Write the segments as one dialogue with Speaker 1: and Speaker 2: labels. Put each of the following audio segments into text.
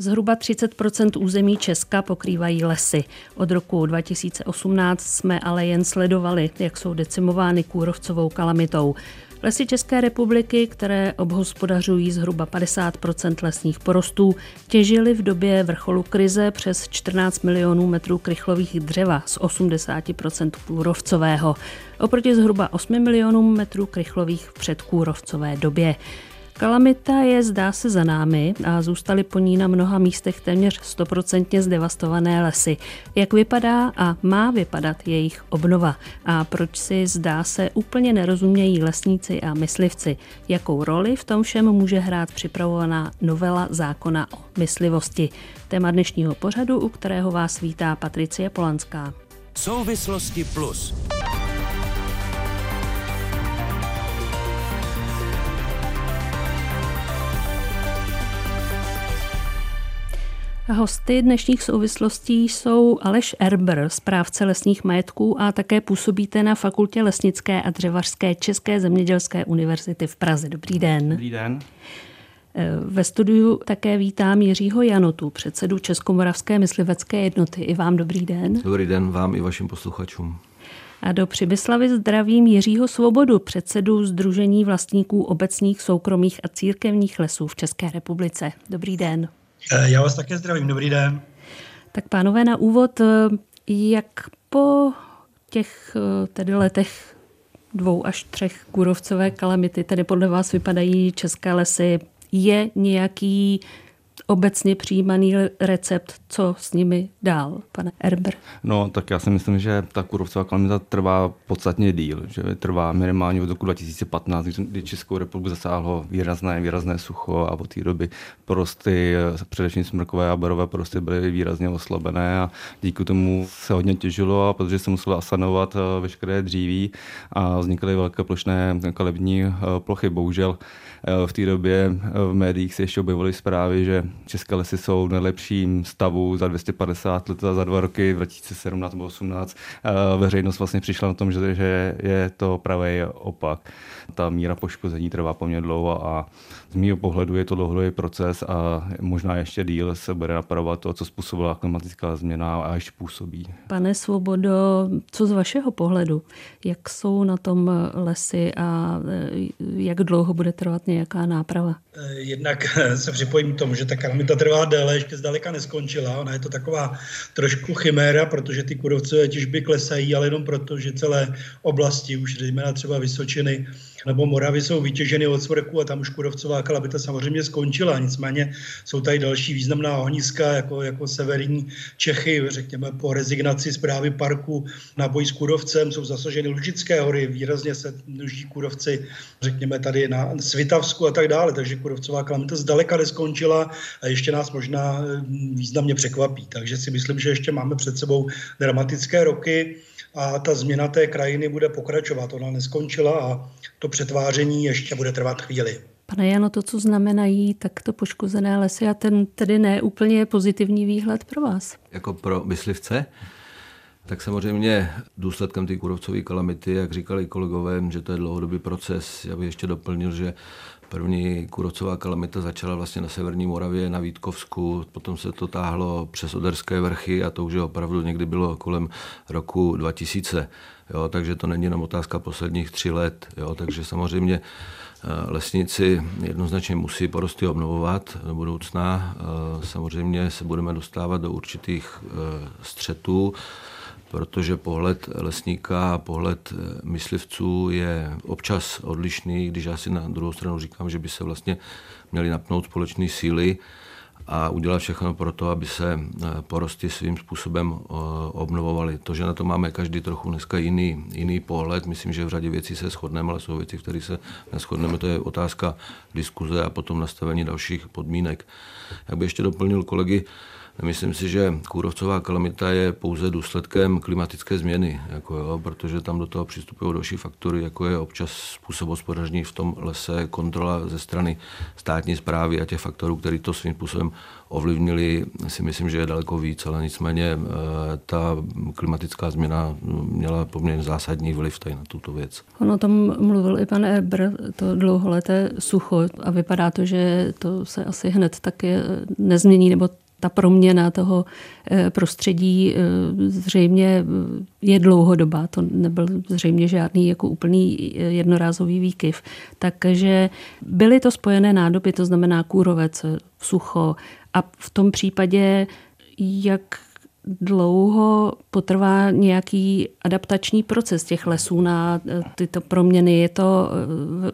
Speaker 1: Zhruba 30% území Česka pokrývají lesy. Od roku 2018 jsme ale jen sledovali, jak jsou decimovány kůrovcovou kalamitou. Lesy České republiky, které obhospodařují zhruba 50% lesních porostů, těžily v době vrcholu krize přes 14 milionů metrů krychlových dřeva z 80% kůrovcového, oproti zhruba 8 milionům metrů krychlových v předkůrovcové době. Kalamita je zdá se za námi a zůstaly po ní na mnoha místech téměř stoprocentně zdevastované lesy. Jak vypadá a má vypadat jejich obnova? A proč si zdá se úplně nerozumějí lesníci a myslivci? Jakou roli v tom všem může hrát připravovaná novela zákona o myslivosti? Téma dnešního pořadu, u kterého vás vítá Patricie Polanská.
Speaker 2: Souvislosti plus.
Speaker 1: Hosty dnešních souvislostí jsou Aleš Erber, správce lesních majetků a také působíte na Fakultě lesnické a dřevařské České zemědělské univerzity v Praze. Dobrý den.
Speaker 3: Dobrý den.
Speaker 1: Eh, ve studiu také vítám Jiřího Janotu, předsedu Českomoravské myslivecké jednoty. I vám dobrý den.
Speaker 4: Dobrý den vám i vašim posluchačům.
Speaker 1: A do Přibyslavy zdravím Jiřího Svobodu, předsedu Združení vlastníků obecních, soukromých a církevních lesů v České republice. Dobrý den.
Speaker 5: Eh, já vás také zdravím, dobrý den.
Speaker 1: Tak pánové, na úvod, eh, jak po těch eh, tedy letech dvou až třech kůrovcové kalamity, tedy podle vás vypadají české lesy, je nějaký obecně přijímaný recept, co s nimi dál, pane Erber?
Speaker 3: No, tak já si myslím, že ta kůrovcová kalamita trvá podstatně díl, že trvá minimálně od roku 2015, kdy Českou republiku zasáhlo výrazné, výrazné sucho a od té doby porosty, především smrkové a barové porosty byly výrazně oslabené a díky tomu se hodně těžilo a protože se muselo asanovat eh, veškeré dříví a vznikaly velké plošné kalební eh, plochy. Bohužel eh, v té době v médiích se ještě objevily zprávy, že České lesy jsou v nejlepším stavu za 250 let a za dva roky, 2017 nebo 2018. Veřejnost vlastně přišla na tom, že, že je to pravý opak. Ta míra poškození trvá poměrně dlouho a z mého pohledu je to dlouhodobý proces a možná ještě díl se bude napravovat to, co způsobila klimatická změna a ještě působí.
Speaker 1: Pane Svobodo, co z vašeho pohledu? Jak jsou na tom lesy a e, jak dlouho bude trvat nějaká náprava?
Speaker 5: E, jednak se připojím k tomu, že ta kalamita trvá déle, ještě zdaleka neskončila. Ona je to taková trošku chiméra, protože ty kurovcové těžby klesají, ale jenom proto, že celé oblasti, už zejména třeba Vysočiny, nebo Moravy jsou vytěženy od svrku a tam už kurovcová kalamita samozřejmě skončila. Nicméně jsou tady další významná ohniska, jako, jako severní Čechy, řekněme po rezignaci zprávy parku na boj s kurovcem, jsou zasaženy Lužické hory, výrazně se množí kurovci, řekněme tady na Svitavsku a tak dále, takže kurovcová kalamita zdaleka neskončila a ještě nás možná hm, významně překvapí. Takže si myslím, že ještě máme před sebou dramatické roky a ta změna té krajiny bude pokračovat. Ona neskončila a to přetváření ještě bude trvat chvíli.
Speaker 1: Pane Jano, to, co znamenají takto poškozené lesy a ten tedy ne úplně pozitivní výhled pro vás?
Speaker 4: Jako pro myslivce? Tak samozřejmě důsledkem té kůrovcové kalamity, jak říkali kolegové, že to je dlouhodobý proces. Já bych ještě doplnil, že První kůrovcová kalamita začala vlastně na Severní Moravě, na Vítkovsku, potom se to táhlo přes Oderské vrchy a to už je opravdu někdy bylo kolem roku 2000. Jo, takže to není jenom otázka posledních tři let. Jo, takže samozřejmě eh, lesníci jednoznačně musí porosty obnovovat do budoucna. Eh, samozřejmě se budeme dostávat do určitých eh, střetů protože pohled lesníka a pohled eh, myslivců je občas odlišný, když já si na druhou stranu říkám, že by se vlastně měli napnout společné síly a udělat všechno pro to, aby se eh, porosty svým způsobem eh, obnovovaly. To, že na to máme každý trochu dneska jiný, jiný pohled, myslím, že v řadě věcí se shodneme, ale jsou věci, v kterých se neschodneme, to je otázka diskuze a potom nastavení dalších podmínek. Jak by ještě doplnil kolegy, Myslím si, že kůrovcová kalamita je pouze důsledkem klimatické změny, jako jo, protože tam do toho přistupují další faktory, jako je občas způsob hospodaření v tom lese, kontrola ze strany státní zprávy a těch faktorů, který to svým způsobem ovlivnili, si myslím, že je daleko víc, ale nicméně ta klimatická změna měla poměrně zásadní vliv tady na tuto věc.
Speaker 1: On o tom mluvil i pan Erber, to dlouholeté sucho a vypadá to, že to se asi hned taky nezmění, nebo ta proměna toho eh, prostředí eh, zřejmě eh, je dlouhodobá, to nebyl zřejmě žádný jako úplný jednorázový výkyv. Takže byly to spojené nádoby, to znamená kůrovec, sucho a v tom případě, jak dlouho potrvá nějaký adaptační proces těch lesů na tyto proměny? Je to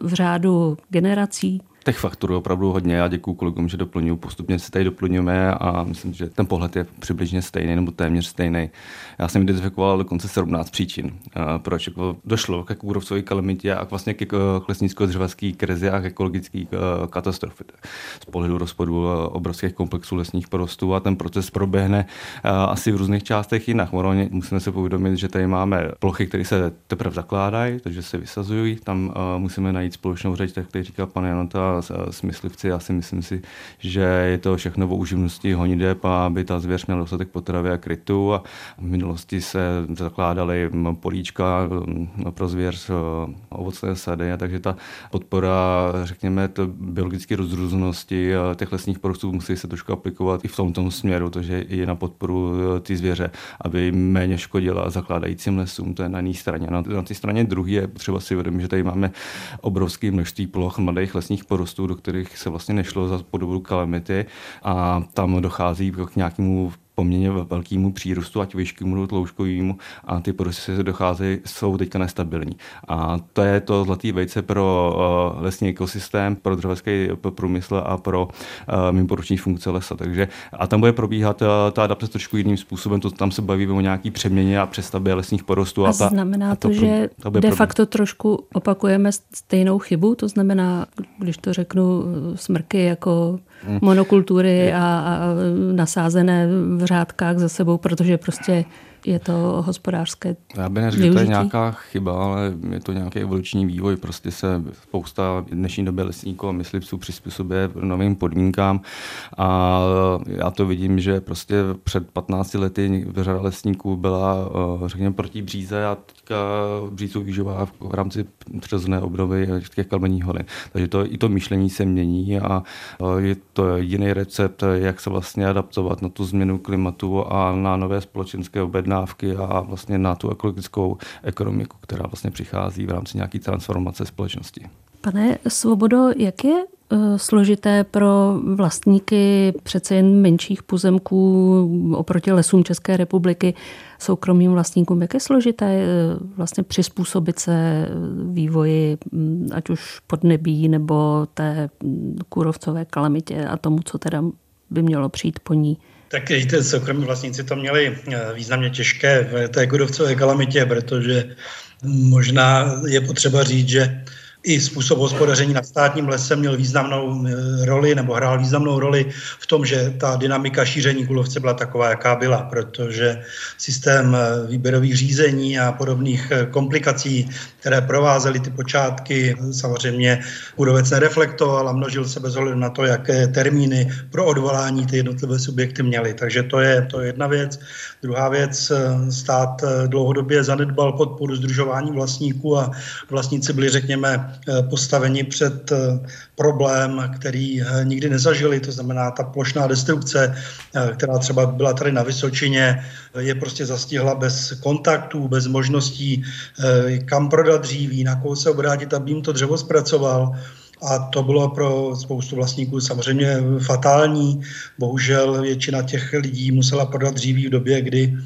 Speaker 1: v řádu generací?
Speaker 3: Těch faktorů opravdu hodně. Já děkuji kolegům, že doplňují. Postupně se tady doplňujeme a myslím, že ten pohled je přibližně stejný nebo téměř stejný. Já jsem identifikoval dokonce 17 příčin, proč jako došlo ke kůrovcové kalamitě a vlastně ke lesnicko-dřevařské krizi a k ekologické katastrofy. Z pohledu rozpadu obrovských komplexů lesních porostů a ten proces proběhne asi v různých částech jinak. Musíme se povědomit, že tady máme plochy, které se teprve zakládají, takže se vysazují. Tam musíme najít společnou řeč, tak jak říká pan Janota, smyslivci. Já si myslím si, že je to všechno o uživnosti honideb aby ta zvěř měla dostatek potravy a krytu. A v minulosti se zakládaly políčka mm, pro zvěř, ovocné sady, a takže ta podpora, řekněme, to biologické rozrůznosti těch lesních porostů musí se trošku aplikovat i v tomto směru, to, že je na podporu ty zvěře, aby méně škodila zakládajícím lesům, to je na jedné straně. Na, na té straně druhé je třeba si uvědomit, že tady máme obrovské množství ploch mladých lesních porostů, porostů, do kterých se vlastně nešlo za podobu kalamity a tam dochází k nějakému poměrně velkému přírůstu, ať výškovému nebo tlouškovému a ty se docházejí, jsou teďka nestabilní. A to je to zlatý vejce pro uh, lesní ekosystém, pro dřevěský průmysl a pro uh, mimoporuční funkce lesa. Takže a tam bude probíhat uh, ta adaptace trošku jiným způsobem, to, tam se bavíme o nějaký přeměně a přestavbě lesních porostů.
Speaker 1: A, a ta, znamená a to, to, že to de facto trošku opakujeme stejnou chybu, to znamená, když to řeknu, smrky jako. Monokultury a, a nasázené v řádkách za sebou, protože prostě je to hospodářské
Speaker 3: Já bych neřekl, že to je nějaká chyba, ale je to nějaký evoluční vývoj. Prostě se spousta v dnešní době lesníků a myslivců přizpůsobuje novým podmínkám a já to vidím, že prostě před 15 lety řada lesníků byla, eh, řekněme, proti bříze a teďka břízou výživá v rámci přirozené obnovy těch kalmenních hory. Takže to, i to myšlení se mění a eh, je to jiný recept, jak se vlastně adaptovat na tu změnu klimatu a na nové společenské objednání objednávky a vlastně na tu ekologickou ekonomiku, která vlastně přichází v rámci nějaké transformace společnosti.
Speaker 1: Pane Svobodo, jak je eh, složité pro vlastníky přece jen menších pozemků oproti lesům České republiky, soukromým vlastníkům, jak je složité eh, vlastně přizpůsobit se eh, vývoji hm, ať už podnebí nebo té hm, kůrovcové kalamitě a tomu, co teda by mělo přijít po ní?
Speaker 5: Tak ty soukromí vlastníci to měli eh, významně těžké v té kudovcové kalamitě, protože možná je potřeba říct, že i způsob hospodaření nad státním lesem měl významnou eh, roli nebo hrál významnou roli v tom, že ta dynamika šíření kulovce byla taková, jaká byla, protože systém eh, výběrových řízení a podobných eh, komplikací, které provázely ty počátky, samozřejmě kudovec nereflektoval a množil se bez ohledu na to, jaké termíny pro odvolání ty jednotlivé subjekty měly. Takže to je, to je jedna věc. Druhá věc, stát dlouhodobě zanedbal podporu združování vlastníků a vlastníci byli, řekněme, postaveni před eh, problém, který eh, nikdy nezažili, to znamená ta plošná destrukce, která třeba byla tady na Vysočině, je prostě zastihla bez kontaktů, bez možností kam prodat dříví, na koho se obrátit, aby jim to dřevo zpracoval. A to bylo pro spoustu vlastníků samozřejmě fatální. Bohužel většina těch lidí musela prodat dříví v době, kdy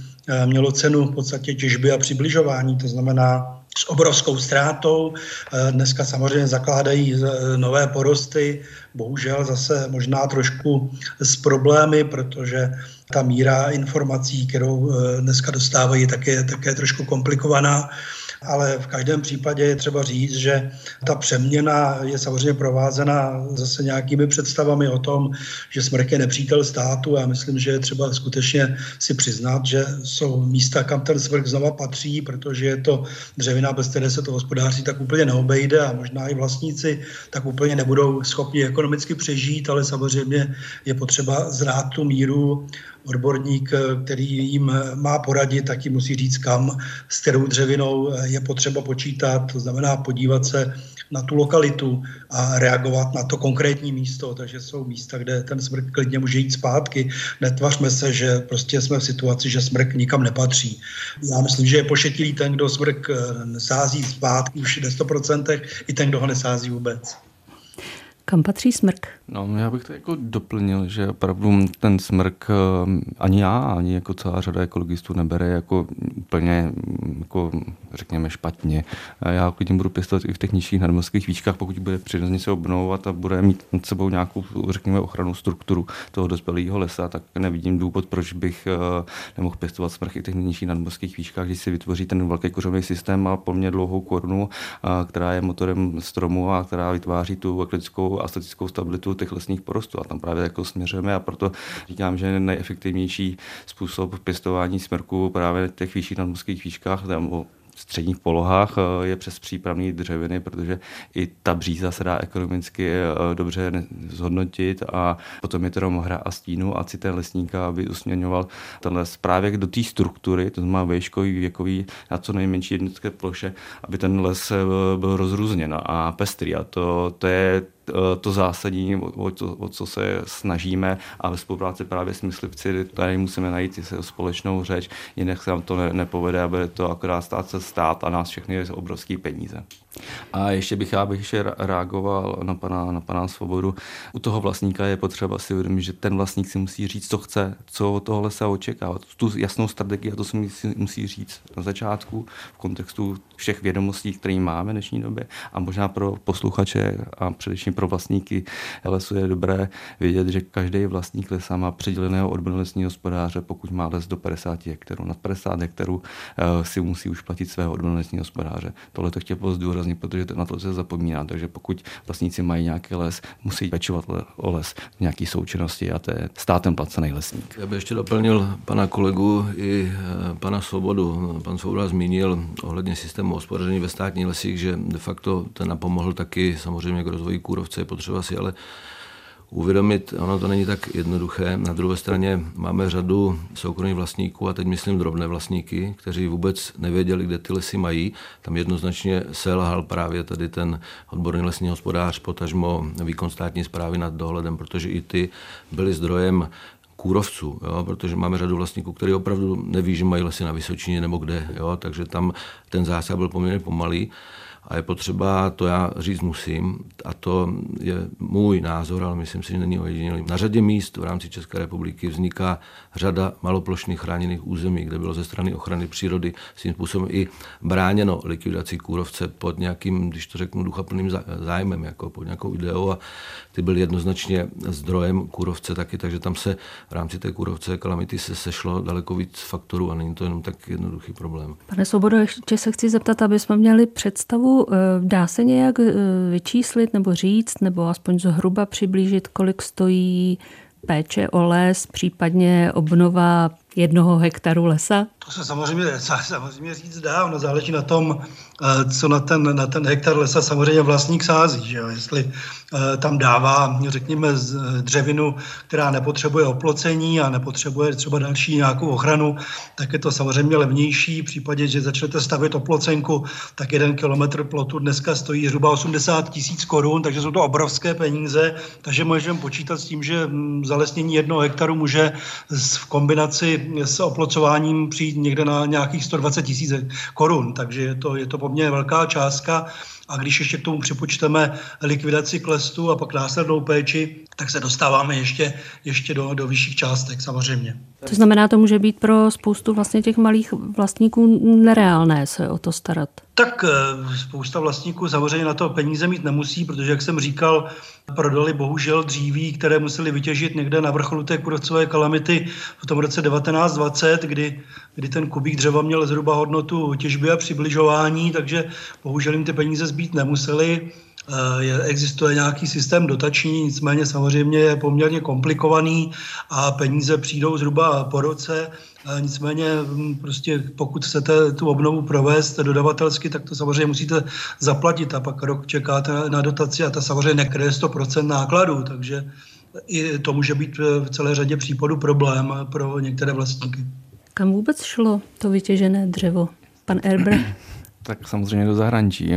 Speaker 5: mělo cenu v podstatě těžby a přibližování. To znamená, s obrovskou ztrátou. Eh, dneska samozřejmě zakládají eh, nové porosty, bohužel zase možná trošku s problémy, protože ta míra informací, kterou eh, dneska dostávají, tak je také trošku komplikovaná. Ale v každém případě je třeba říct, že ta přeměna je samozřejmě provázena zase nějakými představami o tom, že smrk je nepřítel státu. Já myslím, že je třeba skutečně si přiznat, že jsou místa, kam ten smrk znova patří, protože je to dřevina, bez které se to hospodářství tak úplně neobejde a možná i vlastníci tak úplně nebudou schopni ekonomicky přežít, ale samozřejmě je potřeba zrát tu míru odborník, který jim má poradit, tak jim musí říct, kam, s kterou dřevinou je potřeba počítat, to znamená podívat se na tu lokalitu a reagovat na to konkrétní místo. Takže jsou místa, kde ten smrk klidně může jít zpátky. Netvařme se, že prostě jsme v situaci, že smrk nikam nepatří. Já myslím, že je pošetilý ten, kdo smrk sází zpátky už v 100%, i ten, kdo ho nesází vůbec.
Speaker 1: Kam patří smrk?
Speaker 3: No, já bych to jako doplnil, že opravdu ten smrk eh, ani já, ani jako celá řada ekologistů nebere jako úplně, jako řekněme, špatně. Já klidně budu pěstovat i v těch nižších nadmorských výškách, pokud bude přirozeně se obnovovat a bude mít nad sebou nějakou, řekněme, ochranu strukturu toho dospělého lesa, tak nevidím důvod, proč bych eh, nemohl pěstovat smrk i v těch nižších nadmorských výškách, když si vytvoří ten velký kořový systém a poměrně dlouhou korunu, která je motorem stromu a která vytváří tu ekologickou a statickou stabilitu těch lesních porostů a tam právě jako směřujeme a proto říkám, že nejefektivnější způsob pěstování smrku právě v těch vyšších nadmořských výškách nebo středních polohách je přes přípravné dřeviny, protože i ta bříza se dá ekonomicky eh, dobře zhodnotit a potom je to hra a stínu a si ten lesníka, aby usměňoval ten les právě do té struktury, to znamená výškový, věkový, na co nejmenší jednotké ploše, aby ten les eh, byl rozrůzněn a pestrý. A to, to je to zásadní, o, to, o co se snažíme a ve spolupráci právě s myslivci tady musíme najít společnou řeč, jinak se nám to ne, nepovede a bude to akorát stát se stát a nás všechny obrovský peníze. A ještě bych já bych ještě reagoval na pana, na pana Svobodu. U toho vlastníka je potřeba si uvědomit, že ten vlastník si musí říct, co chce, co od toho lesa očekává. Tu jasnou strategii a to si musí, říct na začátku v kontextu všech vědomostí, které máme v dnešní době. A možná pro posluchače a především pro vlastníky lesu je dobré vědět, že každý vlastník lesa má předěleného odborného lesního hospodáře, pokud má les do 50 hektarů. Na 50 hektarů uh, si musí už platit svého odborného lesního hospodáře. Tohle to chtěl pozdůraznit zdůraznit, protože na to se zapomíná. Takže pokud vlastníci mají nějaký les, musí pečovat o les v nějaké součinnosti a to je státem placený lesník.
Speaker 4: Já bych ještě doplnil pana kolegu i eh, pana Svobodu. Pan Svoboda zmínil ohledně systému hospodaření ve státních lesích, že de facto ten napomohl taky samozřejmě k rozvoji kůrovce, je potřeba si ale uvědomit, ono to není tak jednoduché. Na druhé straně máme řadu soukromých vlastníků, a teď myslím drobné vlastníky, kteří vůbec nevěděli, kde ty lesy mají. Tam jednoznačně selhal právě tady ten odborný lesní hospodář, potažmo výkon státní zprávy nad dohledem, protože i ty byly zdrojem kůrovců, jo, protože máme řadu vlastníků, kteří opravdu neví, že mají lesy na Vysočině nebo kde, jo, takže tam ten zásah byl poměrně pomalý. A je potřeba, to já říct musím, a to je můj názor, ale myslím si, že není ojedinělý. Na řadě míst v rámci České republiky vzniká řada maloplošných chráněných území, kde bylo ze strany ochrany přírody svým způsobem i bráněno likvidací kůrovce pod nějakým, když to řeknu, duchaplným zájmem, jako pod nějakou ideou a ty byly jednoznačně zdrojem kůrovce taky, takže tam se v rámci té kůrovce kalamity se sešlo daleko víc faktorů a není to jenom tak jednoduchý problém.
Speaker 1: Pane Svobodo, ještě se chci zeptat, aby jsme měli představu, eh, dá se nějak eh, vyčíslit nebo říct, nebo aspoň zhruba přiblížit, kolik stojí péče o les, případně obnova jednoho hektaru lesa?
Speaker 5: To se samozřejmě, samozřejmě říct dá, ono záleží na tom, eh, co na ten, na ten hektar lesa samozřejmě vlastník sází. Že jo? Jestli eh, tam dává, řekněme, dřevinu, která nepotřebuje oplocení a nepotřebuje třeba další nějakou ochranu, tak je to samozřejmě levnější. V případě, že začnete stavět oplocenku, tak jeden kilometr plotu dneska stojí zhruba 80 tisíc korun, takže jsou to obrovské peníze, takže můžeme počítat s tím, že hm, zalesnění jednoho hektaru může v kombinaci s oplocováním přijít někde na nějakých 120 tisíc korun, takže je to, je to poměrně velká částka. A když ještě k tomu připočteme likvidaci klestu a pak následnou péči, tak se dostáváme ještě, ještě do, do vyšších částek samozřejmě.
Speaker 1: To znamená, to může být pro spoustu vlastně těch malých vlastníků nereálné se o to starat.
Speaker 5: Tak eh, spousta vlastníků samozřejmě na to peníze mít nemusí, protože, jak jsem říkal, prodali bohužel dříví, které museli vytěžit někde na vrcholu té kůrovcové kalamity v tom roce 1920, kdy, kdy ten kubík dřeva měl zhruba hodnotu těžby a přibližování, takže bohužel jim ty peníze zbýt nemuseli. Eh, je, existuje nějaký systém dotační, nicméně samozřejmě je poměrně komplikovaný a peníze přijdou zhruba po roce. Eh, nicméně hm, prostě pokud chcete tu obnovu provést dodavatelsky, tak to samozřejmě musíte zaplatit a pak rok čekáte na dotaci a ta samozřejmě nekryje 100% nákladů, takže i to může být v celé řadě případů problém pro některé vlastníky.
Speaker 1: Kam vůbec šlo to vytěžené dřevo? Pan Erber?
Speaker 3: tak samozřejmě do zahraničí.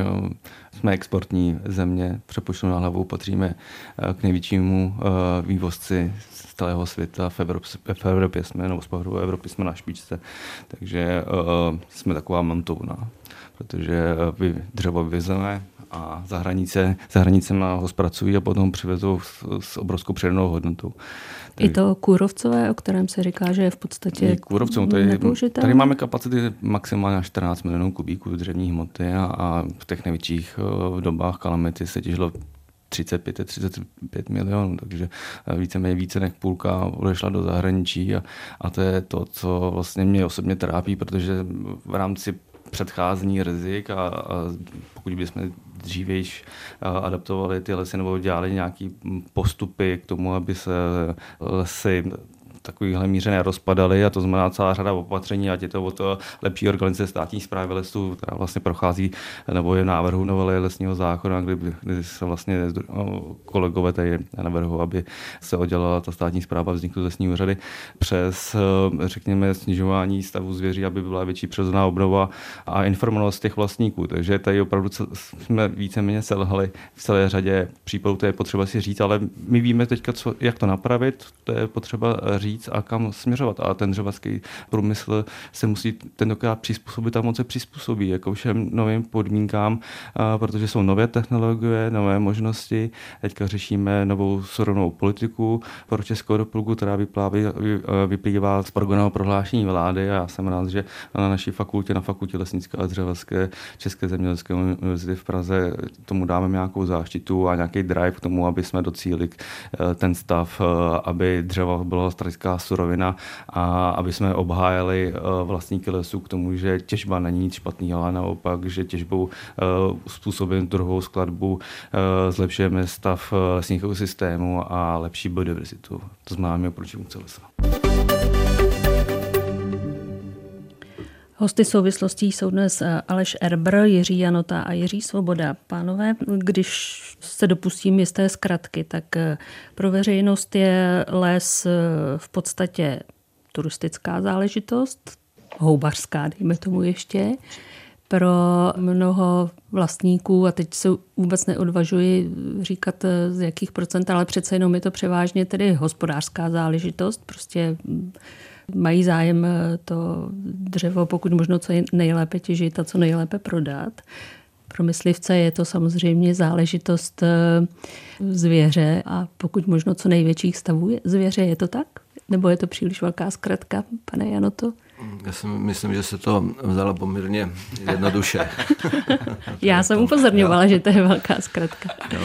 Speaker 3: Jsme exportní země, přepočtu na hlavu patříme eh, k největšímu eh, vývozci z celého světa. V Evropě, v Evropě jsme, nebo z pohledu Evropy jsme na špičce, takže uh, jsme taková montovna, protože dřevo vyvezeme a za hranice, za hranicema ho zpracují a potom přivezou s, s obrovskou přidanou hodnotou.
Speaker 1: I to kůrovcové, o kterém se říká, že je v podstatě kůrovcům, tady,
Speaker 3: tady máme kapacity maximálně 14 milionů kubíků dřevní hmoty a, a v těch největších uh, dobách kalamity se těžilo 35, 35 milionů, takže eh, víceméně více než půlka odešla do zahraničí a, a to je to, co vlastně mě osobně trápí, protože v rámci předcházení rizik a, a pokud bychom dřívějš adaptovali ty lesy nebo dělali nějaké postupy k tomu, aby se lesy takovýchhle míře nerozpadaly a to znamená celá řada opatření, ať je to od lepší organizace státní zprávy lesů, která vlastně prochází nebo je návrhu novely lesního zákona, kdy, kdy se vlastně kolegové tady navrhu, aby se oddělala ta státní zpráva vznikly lesní úřady přes, řekněme, snižování stavu zvěří, aby byla větší přirozená obnova a informovanost těch vlastníků. Takže tady opravdu jsme víceméně selhali v celé řadě případů, to je potřeba si říct, ale my víme teďka, co, jak to napravit, to je potřeba říct říct a kam směřovat. A ten dřevařský průmysl se musí tentokrát přizpůsobit a moc se přizpůsobí jako všem novým podmínkám, protože jsou nové technologie, nové možnosti. Teďka řešíme novou surovnou politiku pro Českou republiku, která vyplývá z programového prohlášení vlády a já jsem rád, že na naší fakultě, na fakultě lesnické a dřevařské České zemědělské univerzity v Praze tomu dáme nějakou záštitu a nějaký drive k tomu, aby jsme docílili e, ten stav, e, aby dřevo bylo strategická surovina a aby jsme obhájili eh, vlastníky lesů k tomu, že těžba není nic špatný, ale naopak, že těžbou eh, způsobem druhou skladbu eh, zlepšujeme stav lesních ekosystémů a lepší biodiverzitu. To znamená, oproti lesa.
Speaker 1: Hosty souvislostí jsou dnes Aleš Erbr, Jiří Janota a Jiří Svoboda. Pánové, když se dopustím jisté zkratky, tak pro veřejnost je les v podstatě turistická záležitost, houbařská, dejme tomu ještě. Pro mnoho vlastníků, a teď se vůbec neodvažuji říkat z jakých procent, ale přece jenom je to převážně tedy hospodářská záležitost, prostě mají zájem eh, to dřevo pokud možno co nejlépe těžit a co nejlépe prodat. Pro myslivce je to samozřejmě záležitost eh, zvěře a pokud možno co největších stavů zvěře. Je to tak? Nebo je to příliš velká zkratka, pane Janoto?
Speaker 4: Já si myslím, že se to vzalo poměrně jednoduše.
Speaker 1: Já jsem upozorňovala, že to je velká zkratka. Jo.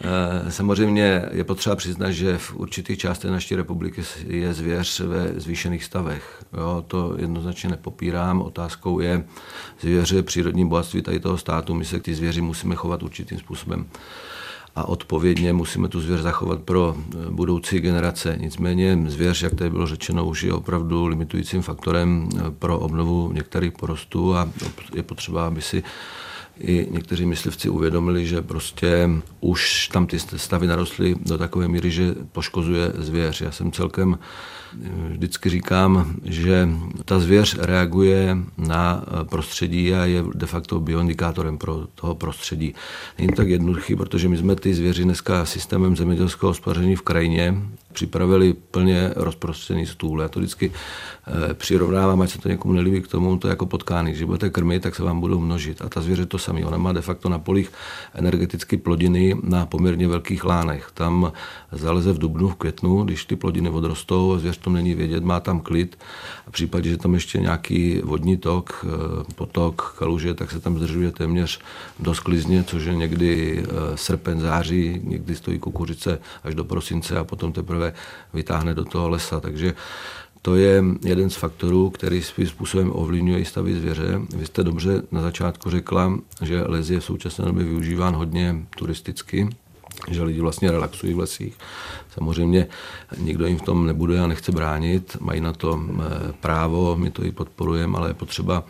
Speaker 4: Eh, samozřejmě je potřeba přiznat, že v určitých částech naší republiky je zvěř ve zvýšených stavech. Jo, to jednoznačně nepopírám. Otázkou je zvěře přírodní bohatství tady toho státu. My se k ty zvěři musíme chovat určitým způsobem a odpovědně musíme tu zvěř zachovat pro eh, budoucí generace. Nicméně zvěř, jak tady bylo řečeno, už je opravdu limitujícím faktorem eh, pro obnovu některých porostů a je potřeba, aby si i někteří myslivci uvědomili, že prostě už tam ty stavy narostly do takové míry, že poškozuje zvěř. Já jsem celkem vždycky říkám, že ta zvěř reaguje na prostředí a je de facto bioindikátorem pro toho prostředí. Není tak jednoduchý, protože my jsme ty zvěři dneska systémem zemědělského hospodaření v krajině připravili plně rozprostřený stůl. Já to vždycky eh, přirovnávám, ať se to někomu nelíbí k tomu, to je jako potkány. Když budete krmit, tak se vám budou množit. A ta zvěře to samé. Ona má de facto na polích energeticky plodiny na poměrně velkých lánech. Tam zaleze v dubnu, v květnu, když ty plodiny odrostou, zvěř to není vědět, má tam klid. A v případě, že tam ještě nějaký vodní tok, eh, potok, kaluže, tak se tam zdržuje téměř do sklizně, což je někdy eh, srpen, září, někdy stojí kukuřice až do prosince a potom teprve vytáhne do toho lesa. Takže to je jeden z faktorů, který svým způsobem ovlivňuje i stavy zvěře. Vy jste dobře na začátku řekla, že les je v současné době využíván hodně turisticky, že lidi vlastně relaxují v lesích. Samozřejmě nikdo jim v tom nebude a nechce bránit, mají na to eh, právo, my to i podporujeme, ale je potřeba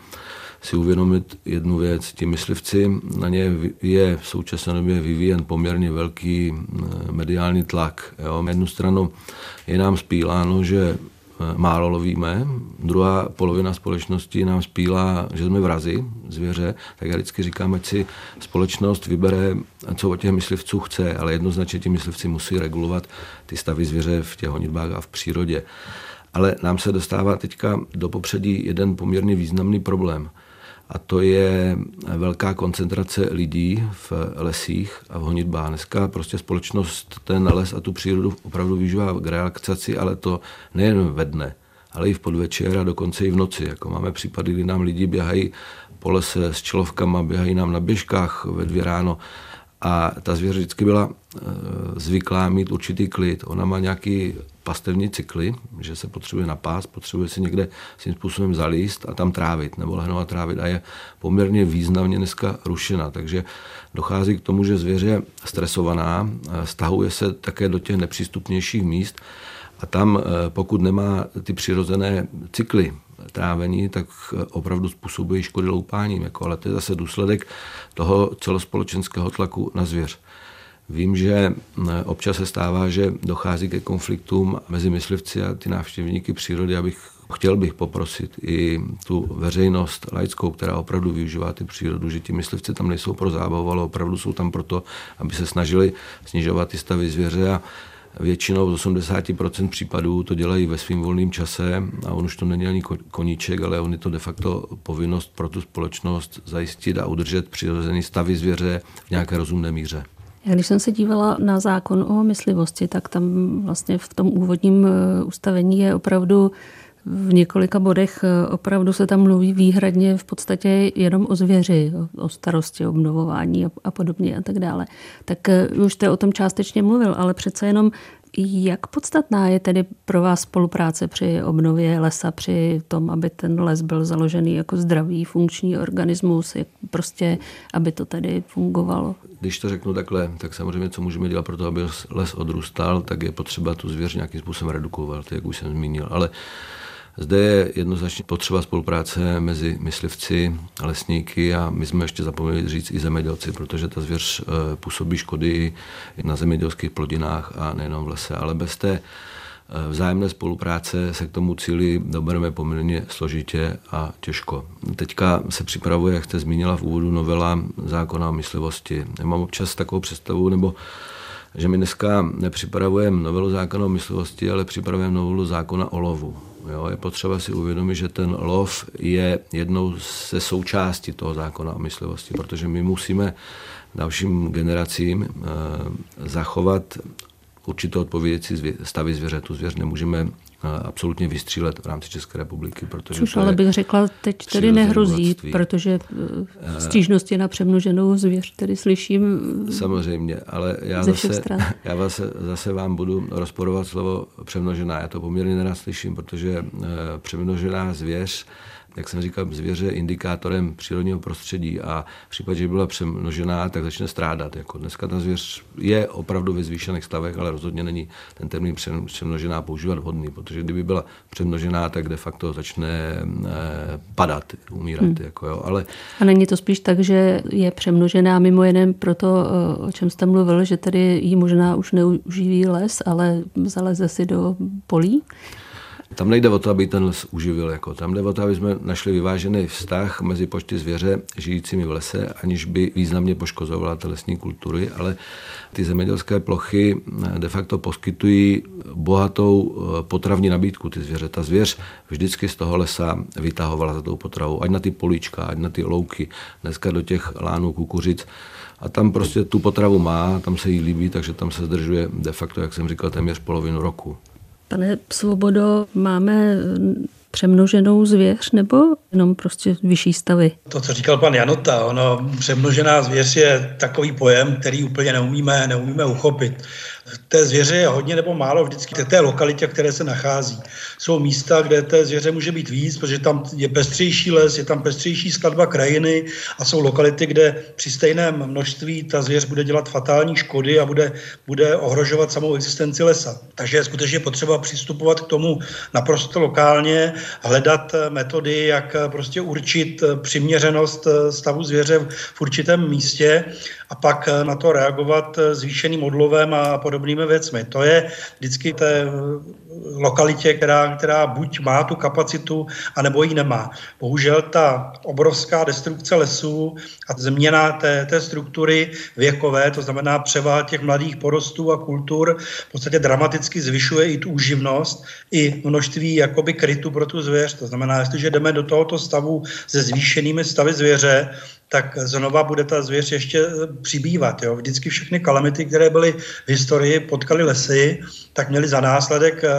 Speaker 4: si uvědomit jednu věc. Ti myslivci, na ně je v současné době vyvíjen poměrně velký eh, mediální tlak. Jo. Na jednu stranu je nám spíláno, že eh, málo lovíme, druhá polovina společnosti nám spílá, že jsme vrazi zvěře, tak já vždycky říkám, ať si společnost vybere, co od těch myslivců chce, ale jednoznačně ti myslivci musí regulovat ty stavy zvěře v těch honitbách a v přírodě. Ale nám se dostává teďka do popředí jeden poměrně významný problém – a to je velká koncentrace lidí v lesích a v honitbách. Dneska prostě společnost ten les a tu přírodu opravdu využívá k relaxaci, ale to nejen ve dne, ale i v podvečer a dokonce i v noci. Jako máme případy, kdy nám lidi běhají po lese s čelovkama, běhají nám na běžkách ve dvě ráno a ta zvěř vždycky byla eh, zvyklá mít určitý klid. Ona má nějaký pastevní cykly, že se potřebuje napást, potřebuje si někde svým způsobem zalíst a tam trávit, nebo lehnout a trávit a je poměrně významně dneska rušena. Takže dochází k tomu, že zvěř je stresovaná, stahuje se také do těch nepřístupnějších míst a tam, eh, pokud nemá ty přirozené cykly trávení, tak eh, opravdu způsobuje škody loupáním. Jako, ale to je zase důsledek toho celospolečenského tlaku na zvěř. Vím, že eh, občas se stává, že dochází ke konfliktům mezi myslivci a ty návštěvníky přírody, abych chtěl bych poprosit i tu veřejnost laickou, která opravdu využívá ty přírodu, že ti myslivci tam nejsou pro zábavu, ale opravdu jsou tam proto, aby se snažili snižovat ty stavy zvěře a Většinou z 80% případů to dělají ve svým volném čase a on už to není ani koníček, ale on je to de facto povinnost pro tu společnost zajistit a udržet přirozený stavy zvěře v nějaké rozumné míře.
Speaker 1: Když jsem se dívala na zákon o myslivosti, tak tam vlastně v tom úvodním eh, ustavení je opravdu v několika bodech eh, opravdu se tam mluví výhradně v podstatě jenom o zvěři, o starosti, obnovování a podobně a tak dále. Tak eh, už jste o tom částečně mluvil, ale přece jenom jak podstatná je tedy pro vás spolupráce při obnově lesa, při tom, aby ten les byl založený jako zdravý, funkční organismus, prostě, aby to tedy fungovalo?
Speaker 4: Když to řeknu takhle, tak samozřejmě, co můžeme dělat pro to, aby les odrůstal, tak je potřeba tu zvěř nějakým způsobem redukovat, jak už jsem zmínil. Ale zde je jednoznačně potřeba spolupráce mezi myslivci, lesníky a my jsme ještě zapomněli říct i zemědělci, protože ta zvěř eh, působí škody na zemědělských plodinách a nejenom v lese. Ale bez té eh, vzájemné spolupráce se k tomu cíli dobereme poměrně složitě a těžko. Teďka se připravuje, jak jste zmínila v úvodu, novela zákona o myslivosti. Já mám občas takovou představu, nebo že my dneska nepřipravujeme novelu zákona o myslivosti, ale připravujeme novelu zákona o lovu. Jo, je potřeba si uvědomit, že ten lov je jednou ze součástí toho zákona o myslivosti, protože my musíme dalším generacím e, zachovat určitě odpovědějící stavy zvěře. Tu zvěř nemůžeme absolutně vystřílet v rámci České republiky. Protože
Speaker 1: Což ale bych řekla, teď tedy nehrozí, bohatství. protože e, eh, stížnosti na přemnoženou zvěř tedy slyším
Speaker 4: Samozřejmě, ale já, zase, já vás, zase vám budu rozporovat slovo přemnožená. Já to poměrně nerad slyším, protože přemnožená zvěř jak jsem říkal, zvěře indikátorem přírodního prostředí a v případě, že byla přemnožená, tak začne strádat. Jako dneska ta zvěř je opravdu ve zvýšených stavech, ale rozhodně není ten termín přemnožená používat vhodný, protože kdyby byla přemnožená, tak de facto začne eh, padat, umírat. Hmm. Jako, jo. Ale...
Speaker 1: A není to spíš tak, že je přemnožená mimo jeden proto, eh, o čem jste mluvil, že tedy ji možná už neuživí les, ale zaleze si do polí?
Speaker 4: Tam nejde o to, aby ten les uživil. Jako. Tam jde o to, aby jsme našli vyvážený vztah mezi počty zvěře žijícími v lese, aniž by významně poškozovala ty lesní kultury, ale ty zemědělské plochy de facto poskytují bohatou eh, potravní nabídku ty zvěře. Ta zvěř vždycky z toho lesa vytahovala za tou potravou, ať na ty políčka, ať na ty louky, dneska do těch lánů kukuřic. A tam prostě tu potravu má, tam se jí líbí, takže tam se zdržuje de facto, jak jsem říkal, téměř polovinu roku.
Speaker 1: Pane Svobodo, máme přemnoženou zvěř nebo jenom prostě vyšší stavy?
Speaker 5: To, co říkal pan Janota, ono, přemnožená zvěř je takový pojem, který úplně neumíme, neumíme uchopit té zvěře je hodně nebo málo vždycky v té lokalitě, které se nachází. Jsou místa, kde té zvěře může být víc, protože tam je pestřejší les, je tam pestřejší skladba krajiny a jsou lokality, kde při stejném množství ta zvěř bude dělat fatální škody a bude, bude ohrožovat samou existenci lesa. Takže je skutečně potřeba přistupovat k tomu naprosto lokálně, hledat metody, jak prostě určit přiměřenost stavu zvěře v určitém místě a pak na to reagovat zvýšeným odlovem a podobně podobnými věcmi. To je vždycky té lokalitě, která, která buď má tu kapacitu, anebo ji nemá. Bohužel ta obrovská destrukce lesů a změna té, té struktury věkové, to znamená převaha těch mladých porostů a kultur, v podstatě dramaticky zvyšuje i tu úživnost, i množství jakoby krytu pro tu zvěř. To znamená, jestliže jdeme do tohoto stavu se zvýšenými stavy zvěře, tak znova bude ta zvěř ještě eh, přibývat. Jo. Vždycky všechny kalamity, které byly v historii, potkaly lesy, tak měly za následek eh,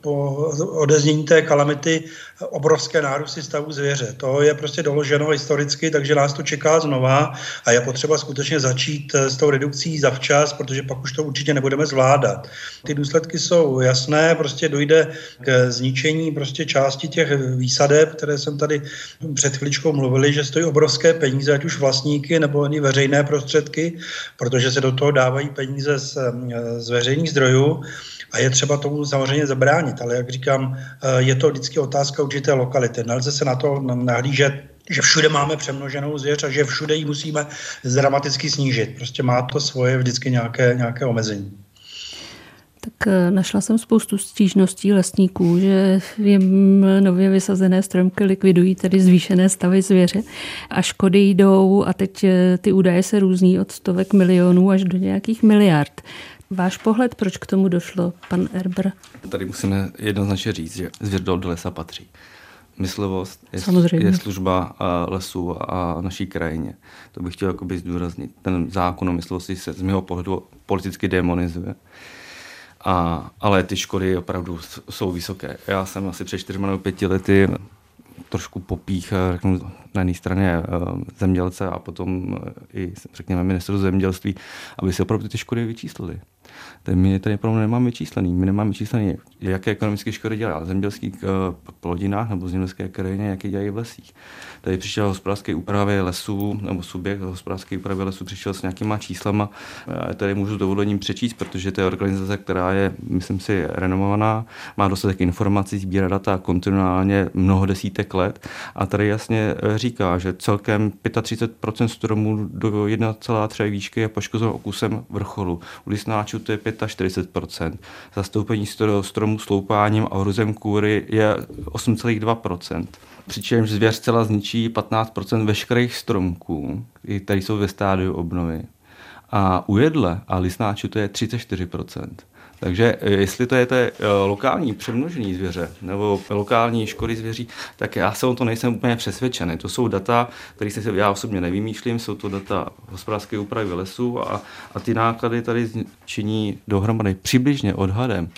Speaker 5: po odeznění té kalamity obrovské nárůsty stavu zvěře. To je prostě doloženo historicky, takže nás to čeká znova a je potřeba skutečně začít eh, s tou redukcí zavčas, protože pak už to určitě nebudeme zvládat. Ty důsledky jsou jasné, prostě dojde k zničení prostě části těch výsadeb, které jsem tady před chvíličkou mluvili, že stojí obrovské peníze, ať už vlastníky nebo ani veřejné prostředky, protože se do toho dávají peníze z, z veřejných zdrojů a je třeba tomu samozřejmě zabránit. Ale jak říkám, eh, je to vždycky otázka určité lokality. Nelze se na to nahlížet že všude máme přemnoženou zvěř a že všude ji musíme dramaticky snížit. Prostě má to svoje vždycky nějaké, nějaké omezení.
Speaker 1: Tak eh, našla jsem spoustu stížností lesníků, že jim nově vysazené stromky likvidují tedy zvýšené stavy zvěře a škody jdou a teď eh, ty údaje se různí od stovek milionů až do nějakých miliard. Váš pohled, proč k tomu došlo, pan Erber?
Speaker 3: Tady musíme jednoznačně říct, že zvěř do lesa patří. Myslivost je, je služba lesů a naší krajině. To bych chtěl zdůraznit. Ten zákon o myslivosti se z mého pohledu politicky demonizuje. A, ale ty škody opravdu jsou vysoké. Já jsem asi před čtyřmi nebo pěti lety trošku popích, řeknu, na jedné straně eh, zemědělce a potom eh, i, řekněme, ministru zemědělství, aby se opravdu ty škody vyčíslily. My tady problém nemáme vyčíslený. My nemáme vyčíslený, jaké ekonomické škody dělá zemědělských uh, plodinách nebo zemědělské krajině, jaké dělají v lesích. Tady přišel hospodářské úpravy lesů, nebo subjekt hospodářské úpravy lesů přišel s nějakýma číslama. Já tady můžu s dovolením přečíst, protože to je organizace, která je, myslím si, renomovaná, má dostatek informací, sbírá data kontinuálně mnoho desítek let a tady jasně eh, říká, že celkem 35% stromů do 1,3 výšky je poškozeno okusem vrcholu. U listnáčů to je 45%. Zastoupení stromů sloupáním a hruzem kůry je 8,2%. Přičemž zvěř celá zničí 15% veškerých stromků, které jsou ve stádiu obnovy. A u jedle a listnáčů to je 34%. Takže eh, jestli to je to eh, lokální přemnožení zvěře nebo lokální škody zvěří, tak já se o to nejsem úplně přesvědčený. To jsou data, které se já osobně nevymýšlím, jsou to data hospodářské úpravy lesů a, a ty náklady tady činí dohromady přibližně odhadem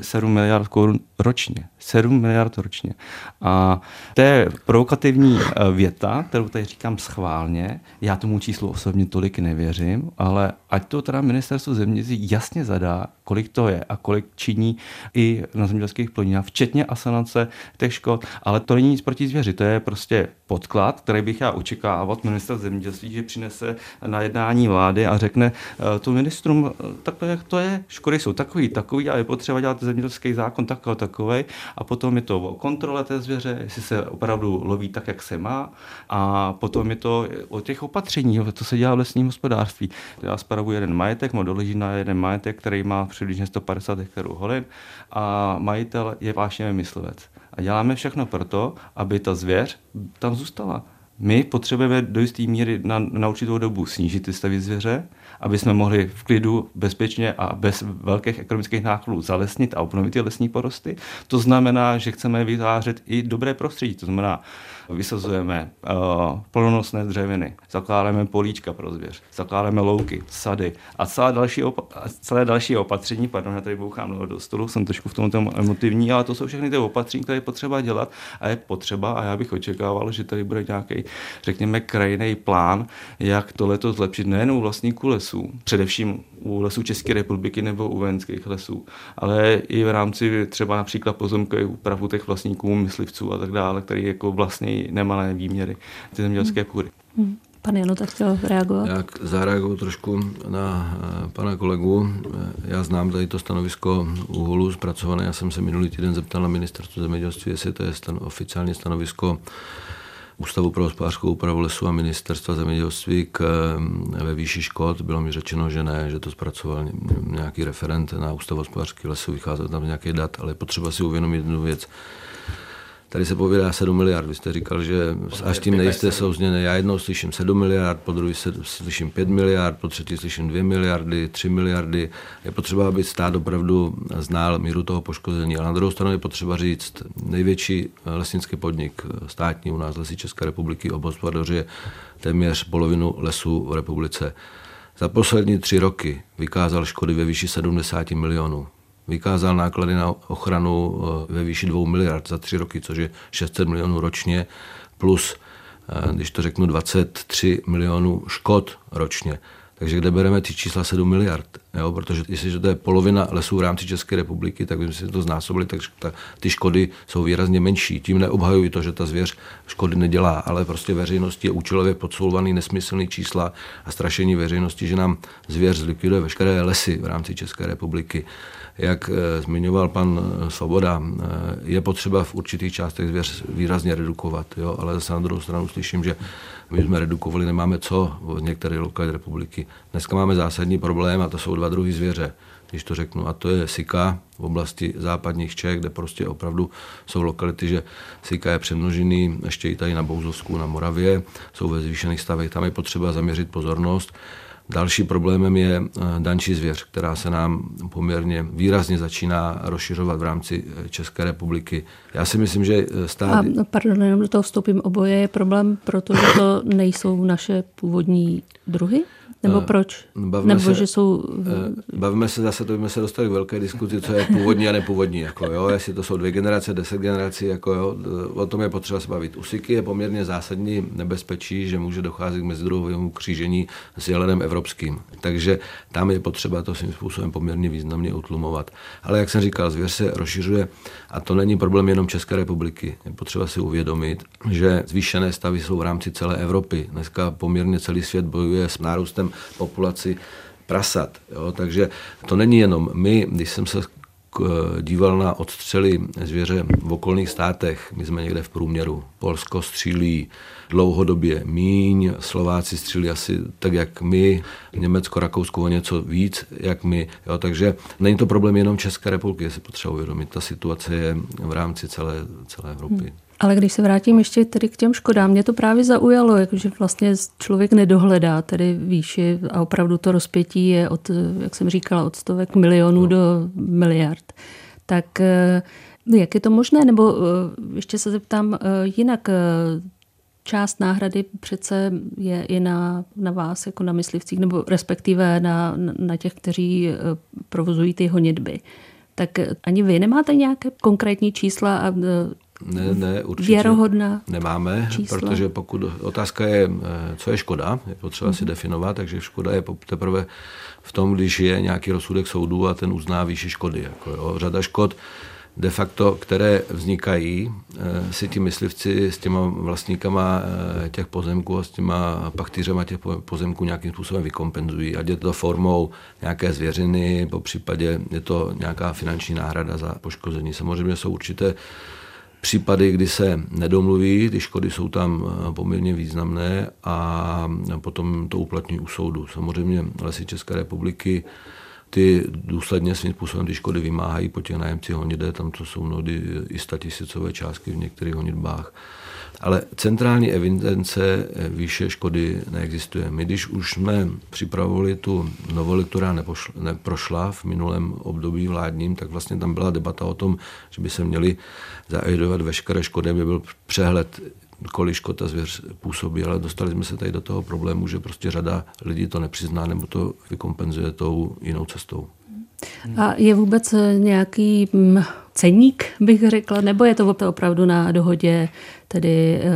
Speaker 3: 7 miliard korun ročně. 7 miliard ročně. A to je provokativní eh, věta, kterou tady říkám schválně. Já tomu číslu osobně tolik nevěřím, ale ať to teda ministerstvo zemědělství jasně zadá, kolik to je a kolik činí i na zemědělských plodinách, včetně asanace těch škod, ale to není nic proti zvěři, to je prostě podklad, který bych já očekával od ministra zemědělství, že přinese na jednání vlády a řekne eh, to ministrům, eh, takhle jak to je, škody jsou takový, takový a je potřeba dělat zemědělský zákon takový, takový a potom je to o kontrole té zvěře, jestli se opravdu loví tak, jak se má. A potom je to o těch opatření, co se dělá v lesním hospodářství. Já spravuji jeden majetek, mám doleží na jeden majetek, který má přibližně 150 hektarů holin a majitel je vážně myslivec. A děláme všechno proto, aby ta zvěř tam zůstala. My potřebujeme do jisté míry na, na určitou dobu snížit ty stavy zvěře, aby jsme mohli v klidu, bezpečně a bez velkých ekonomických nákladů zalesnit a obnovit ty lesní porosty. To znamená, že chceme vytvářet i dobré prostředí. To znamená, vysazujeme uh, plnonosné dřeviny, zakládáme políčka pro zvěř, zakládáme louky, sady a celé další, opa- celé další opatření, pardon, já tady bouchám do stolu, jsem trošku v tom emotivní, ale to jsou všechny ty opatření, které je potřeba dělat a je potřeba a já bych očekával, že tady bude nějaký, řekněme, krajný plán, jak tohleto zlepšit nejen u vlastníků lesů, především u lesů České republiky nebo u vojenských lesů, ale i v rámci třeba například pozemkových úpravu těch vlastníků, myslivců a tak dále, který jako vlastně nemalé výměry ty zemědělské hmm. půdy.
Speaker 1: Hmm. Pan Jano, tak chtěl reagovat?
Speaker 4: Jak zareaguju trošku na eh, pana kolegu. Eh, já znám tady to stanovisko úholu zpracované. Já jsem se minulý týden zeptal na ministerstvo zemědělství, jestli to je stan- oficiální stanovisko Ústavu pro hospodářskou úpravu lesu a ministerstva zemědělství k, ve výši škod. Bylo mi řečeno, že ne, že to zpracoval nějaký referent na Ústavu hospodářského lesu, vycházel tam nějaký dat, ale potřeba si uvědomit jednu věc Tady se povídá 7 miliard. Vy jste říkal, že až tím nejste souzněné. Já jednou slyším 7 miliard, po druhé slyším 5 miliard, po třetí slyším 2 miliardy, 3 miliardy. Je potřeba, aby stát opravdu znal míru toho poškození. Ale na druhou stranu je potřeba říct, největší lesnický podnik státní u nás, Lesy České republiky, obhospodařuje téměř polovinu lesů v republice. Za poslední tři roky vykázal škody ve výši 70 milionů vykázal náklady na ochranu eh, ve výši 2 miliard za tři roky, což je 600 milionů ročně, plus, eh, když to řeknu, 23 milionů škod ročně. Takže kde bereme ty čísla 7 miliard? Jo? Protože jestliže to je polovina lesů v rámci České republiky, tak bychom si to znásobili, tak ta, ty škody jsou výrazně menší. Tím neobhajuji to, že ta zvěř škody nedělá, ale prostě veřejnosti je účelově podsouvaný nesmyslný čísla a strašení veřejnosti, že nám zvěř zlikviduje veškeré lesy v rámci České republiky jak eh, zmiňoval pan eh, Svoboda, eh, je potřeba v určitých částech zvěř výrazně redukovat, jo? ale zase na druhou stranu slyším, že my jsme redukovali, nemáme co v některé lokality republiky. Dneska máme zásadní problém a to jsou dva druhy zvěře když to řeknu. A to je Sika v oblasti západních Čech, kde prostě opravdu jsou lokality, že Sika je přemnožený, ještě i tady na Bouzovsku, na Moravě, jsou ve zvýšených stavech, tam je potřeba zaměřit pozornost. Další problémem je eh, dančí zvěř, která se nám poměrně výrazně začíná rozšiřovat v rámci eh, České republiky. Já si myslím, že eh, stát...
Speaker 1: A pardon, jenom do toho vstoupím, oboje je problém, protože to nejsou naše původní druhy? Nebo proč?
Speaker 4: Bavíme Nebo se, že jsou... Bavíme se zase, to bychom se dostali k velké diskuzi, co je původní a nepůvodní. Jako, jo? Jestli to jsou dvě generace, deset generací, jako, jo? o tom je potřeba se bavit. U Siky je poměrně zásadní nebezpečí, že může docházet k mezidruhovému křížení s jelenem evropským. Takže tam je potřeba to svým způsobem poměrně významně utlumovat. Ale jak jsem říkal, zvěř se rozšiřuje a to není problém jenom České republiky. Je potřeba si uvědomit, že zvýšené stavy jsou v rámci celé Evropy. Dneska poměrně celý svět bojuje s nárůstem populaci prasat. Jo? Takže to není jenom my, když jsem se díval na odstřely zvěře v okolních státech, my jsme někde v průměru. Polsko střílí dlouhodobě míň, Slováci střílí asi tak, jak my, Německo, Rakousko o něco víc, jak my. Jo, takže není to problém jenom České republiky, je si potřeba uvědomit. Ta situace je v rámci celé, celé Evropy. Hmm.
Speaker 1: Ale když se vrátím ještě tedy k těm škodám, mě to právě zaujalo, že vlastně člověk nedohledá tedy výši a opravdu to rozpětí je od, jak jsem říkala, od stovek milionů no. do miliard. Tak eh, jak je to možné? Nebo eh, ještě se zeptám eh, jinak, část náhrady přece je i na, na vás, jako na myslivcích, nebo respektive na, na těch, kteří provozují ty honitby. Tak ani vy nemáte nějaké konkrétní čísla a
Speaker 4: ne, ne, určitě
Speaker 1: věrohodná
Speaker 4: nemáme, čísla. protože pokud otázka je, eh, co je škoda, je potřeba mm. si mhm. definovat, takže škoda je teprve v tom, když je nějaký rozsudek soudu a ten uzná výši škody. Jako jo. Řada škod de facto, které vznikají, eh, si ti myslivci s těma vlastníkama eh, těch pozemků a s těma pachtýřema těch pozemků nějakým způsobem vykompenzují. Ať je to formou nějaké zvěřiny, po případě je to nějaká finanční náhrada za poškození. Samozřejmě jsou určité případy, kdy se nedomluví, ty škody jsou tam eh, poměrně významné a potom to uplatňují u soudu. Samozřejmě lesy České republiky ty důsledně svým způsobem ty škody vymáhají po těch nájemcích honitě, tam to jsou mnohdy i statisícové částky v některých honitbách. Ale centrální evidence výše škody neexistuje. My, když už jsme připravovali tu novelu, která nepošla, neprošla v minulém období vládním, tak vlastně tam byla debata o tom, že by se měly zaevidovat veškeré škody, aby byl přehled kolik škod ta zvěř působí, ale dostali jsme se tady do toho problému, že prostě řada lidí to nepřizná nebo to vykompenzuje tou jinou cestou.
Speaker 1: A je vůbec nějaký mm, ceník, bych řekla, nebo je to opravdu na dohodě tedy eh,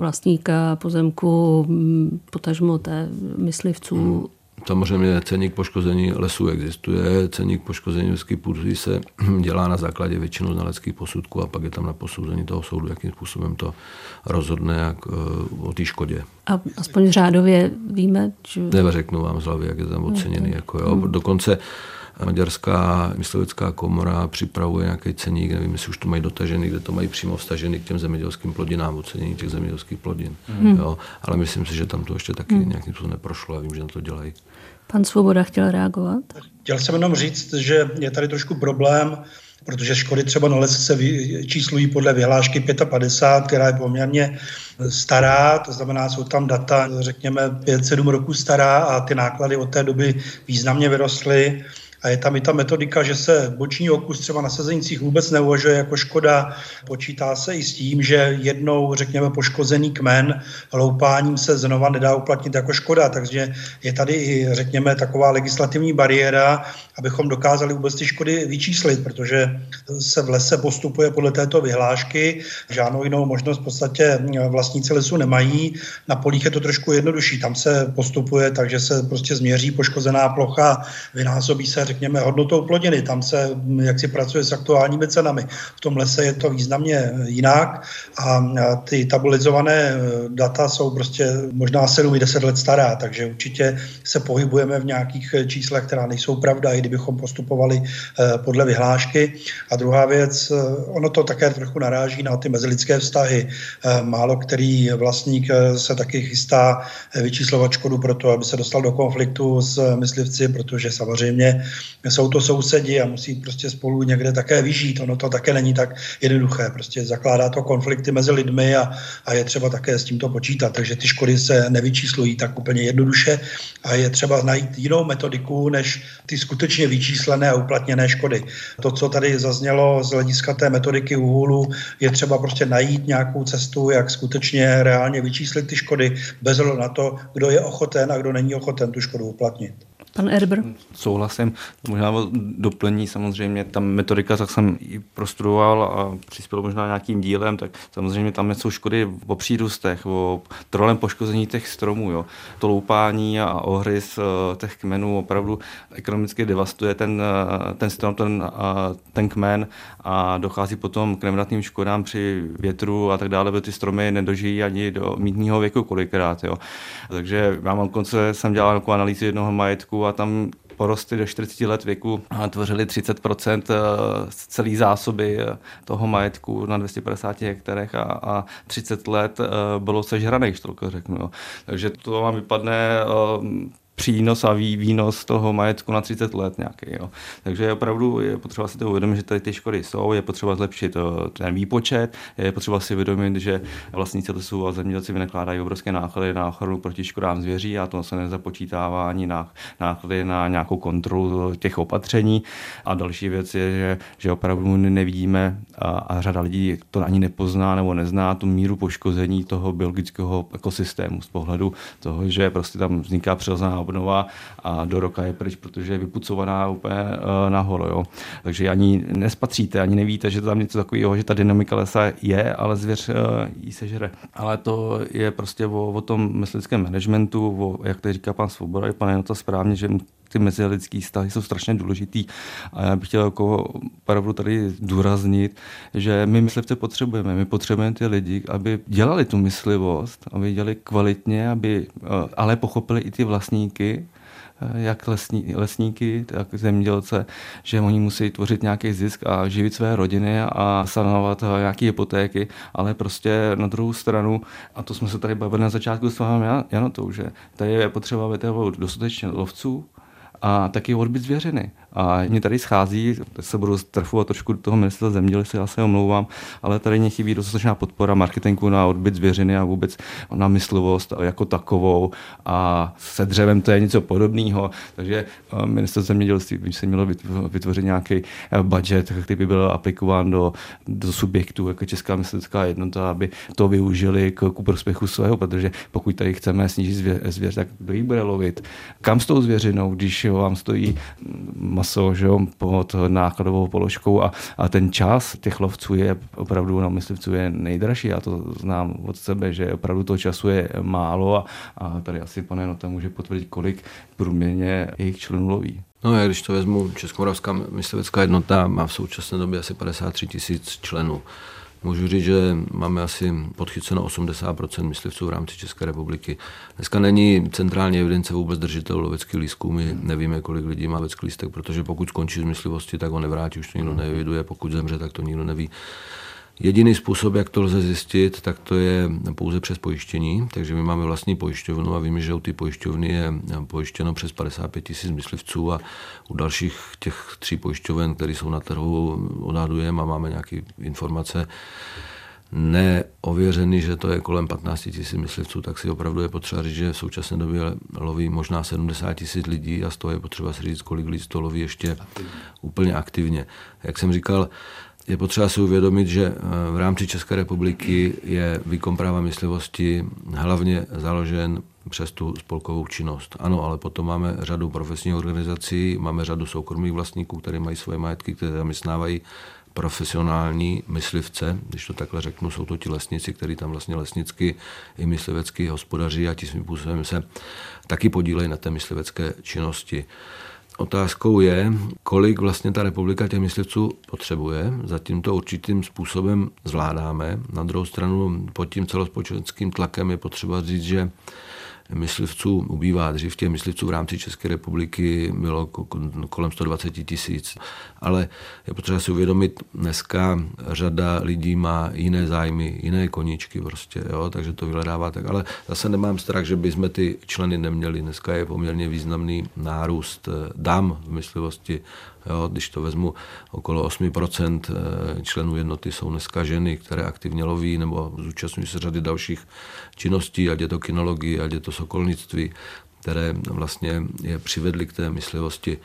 Speaker 1: vlastníka pozemku, mm, potažmo té myslivců hmm.
Speaker 4: Samozřejmě ceník poškození lesů existuje, ceník poškození lidských půdy se dělá na základě většinou znaleckých posudků a pak je tam na posouzení toho soudu, jakým způsobem to rozhodne jak, eh, o té škodě.
Speaker 1: A aspoň řádově víme?
Speaker 4: Že... Neveřeknu vám z hlavy, jak je tam oceněný. Okay. Jako, jo. Hmm. Dokonce Maďarská myslivická komora připravuje nějaký ceník, nevím, jestli už to mají dotažený, kde to mají přímo vstažený k těm zemědělským plodinám, ocenění těch zemědělských plodin. Hmm. Jo, ale myslím si, že tam to ještě taky hmm. nějakým způsobem neprošlo a vím, že na to dělají.
Speaker 1: Pan Svoboda chtěl reagovat?
Speaker 5: Chtěl jsem jenom říct, že je tady trošku problém, protože škody třeba na lese se číslují podle vyhlášky 55, která je poměrně stará, to znamená, jsou tam data, řekněme, 5-7 roků stará a ty náklady od té doby významně vyrostly. A je tam i ta metodika, že se boční okus třeba na sezenicích vůbec neuvažuje jako škoda. Počítá se i s tím, že jednou, řekněme, poškozený kmen loupáním se znova nedá uplatnit jako škoda. Takže je tady i, řekněme, taková legislativní bariéra, abychom dokázali vůbec ty škody vyčíslit, protože se v lese postupuje podle této vyhlášky. Žádnou jinou možnost v podstatě vlastníci lesu nemají. Na polích je to trošku jednodušší. Tam se postupuje, takže se prostě změří poškozená plocha, vynásobí se řekněme, hodnotou plodiny. Tam se jak si pracuje s aktuálními cenami. V tom lese je to významně jinak a ty tabulizované e, data jsou prostě možná 7-10 let stará, takže určitě se pohybujeme v nějakých e, číslech, která nejsou pravda, i kdybychom postupovali podle vyhlášky. A druhá věc, ono to také trochu naráží na ty mezilidské vztahy. Málo který vlastník se taky chystá vyčíslovat škodu pro to, aby se dostal do konfliktu s myslivci, protože samozřejmě jsou to sousedi a musí prostě spolu někde také vyžít. Ono to také není tak jednoduché. Prostě zakládá to konflikty mezi lidmi a, a je třeba také s tímto počítat. Takže ty škody se nevyčíslují tak úplně jednoduše a je třeba najít jinou metodiku, než ty skutečně vyčíslené a uplatněné škody. To, co tady zaznělo z hlediska té metodiky úhulu, je třeba prostě najít nějakou cestu, jak skutečně reálně vyčíslit ty škody bez na to, kdo je ochoten a kdo není ochoten tu škodu uplatnit.
Speaker 1: Pan Erber?
Speaker 3: Souhlasím. Možná doplní samozřejmě, ta metodika, tak jsem ji prostudoval a přispěl možná nějakým dílem, tak samozřejmě tam jsou škody o přírůstech, o trolem poškození těch stromů. Jo. To loupání a ohryz eh, těch kmenů opravdu ekonomicky devastuje ten, eh, ten strom, ten, eh, ten kmen a dochází potom k nevratným škodám při větru a tak dále, protože ty stromy nedožijí ani do mítního věku kolikrát. Jo. Takže já mám konce, jsem dělal jako analýzu jednoho majetku a tam porosty do 40 let věku tvořily 30% celé zásoby eh, toho majetku na 250 hektarech a, a 30 let eh, bylo sežraných, to řeknu. Takže to vám vypadne eh, přínos a výnos toho majetku na 30 let nějaký. Jo. Takže opravdu je potřeba si to uvědomit, že tady ty škody jsou, je potřeba zlepšit eh, ten výpočet, je potřeba si uvědomit, že vlastníci lesů a zemědělci vynakládají obrovské náklady na ochranu proti škodám zvěří a to se nezapočítává ani na náklady na nějakou kontrolu těch opatření. A další věc je, že, že opravdu nevidíme a, a řada lidí to ani nepozná nebo nezná tu míru poškození toho biologického ekosystému z pohledu toho, že prostě tam vzniká přirozená obnova a do roka je pryč, protože je vypucovaná úplně uh, nahoru. Jo. Takže ani nespatříte, ani nevíte, že to tam něco takového, že ta dynamika lesa je, ale zvěř uh, jí sežere. Ale to je prostě o, o tom myslickém managementu, o, jak to říká pan Svoboda, i pan to správně, že ty mezilidské vztahy jsou strašně důležitý. A já bych chtěl jako opravdu tady zdůraznit, že my myslivce potřebujeme. My potřebujeme ty lidi, aby dělali tu myslivost, aby dělali kvalitně, aby eh, ale pochopili i ty vlastníky, Eh, jak lesní, lesníky, tak zemědělce, že oni musí tvořit nějaký zisk a živit své rodiny a sanovat eh, nějaké hypotéky, ale prostě na druhou stranu, a to jsme se tady bavili na začátku s vámi Janotou, že tady je potřeba vytahovat dostatečně lovců, a taky odbyt zvěřiny. A mě tady schází, se budu strfovat trošku do toho ministerstva zemědělství, já se omlouvám, ale tady mě chybí dostatečná podpora marketingu na odbyt zvěřiny a vůbec na myslivost jako takovou. A se dřevem to je něco podobného. Takže eh, ministerstvo zemědělství by se mělo vytvořit nějaký eh, budget, který by byl aplikován do, do subjektů, jako Česká myslivská jednota, aby to využili k, k prospěchu svého, protože pokud tady chceme snížit zvěř, zvěř tak kdo ji bude lovit? Kam s tou zvěřinou, když vám stojí maso že jo, pod nákladovou položkou a, a ten čas těch lovců je opravdu na myslivců je nejdražší. Já to znám od sebe, že opravdu toho času je málo a, a tady asi pane Nota může potvrdit, kolik průměrně jejich členů loví.
Speaker 4: No já když to vezmu, Českomoravská myslivecká jednota má v současné době asi 53 tisíc členů. Můžu říct, že máme asi podchyceno 80% myslivců v rámci České republiky. Dneska není centrální evidence vůbec držitelů loveckých lístků. My nevíme, kolik lidí má lovecký lístek, protože pokud skončí z myslivosti, tak ho nevrátí, už to nikdo neeviduje. Pokud zemře, tak to nikdo neví. Jediný způsob, jak to lze zjistit, tak to je pouze přes pojištění. Takže my máme vlastní pojišťovnu a víme, že u ty pojišťovny je pojištěno přes 55 tisíc myslivců a u dalších těch tří pojišťoven, které jsou na trhu, odhadujeme a máme nějaké informace, neověřený, že to je kolem 15 tisíc myslivců, tak si opravdu je potřeba říct, že v současné době loví možná 70 tisíc lidí a z toho je potřeba si říct, kolik lidí to loví ještě úplně aktivně. Jak jsem říkal, je potřeba si uvědomit, že eh, v rámci České republiky je výkon práva myslivosti hlavně založen přes tu spolkovou činnost. Ano, ale potom máme řadu profesních organizací, máme řadu soukromých vlastníků, které mají svoje majetky, které zaměstnávají profesionální myslivce, když to takhle řeknu, jsou to ti lesníci, kteří tam vlastně lesnicky i myslivecky hospodaří a tím způsobem se taky podílejí na té myslivecké činnosti. Otázkou je, kolik vlastně ta republika těch myslivců potřebuje. Zatím to určitým způsobem zvládáme. Na druhou stranu pod tím celospolečenským tlakem je potřeba říct, že myslivců ubývá. Dřív těch myslivců v rámci České republiky bylo kolem 120 tisíc. Ale je potřeba si uvědomit, dneska řada lidí má jiné zájmy, jiné koníčky prostě, jo, takže to vyhledává tak. Ale zase nemám strach, že bychom ty členy neměli. Dneska je poměrně významný nárůst eh, dám v myslivosti. Jo, když to vezmu, okolo 8% eh, členů jednoty jsou dneska ženy, které aktivně loví nebo zúčastňují se řady dalších činností, ať je to kinologie, ať je to sokolnictví, které vlastně je přivedly k té myslivosti.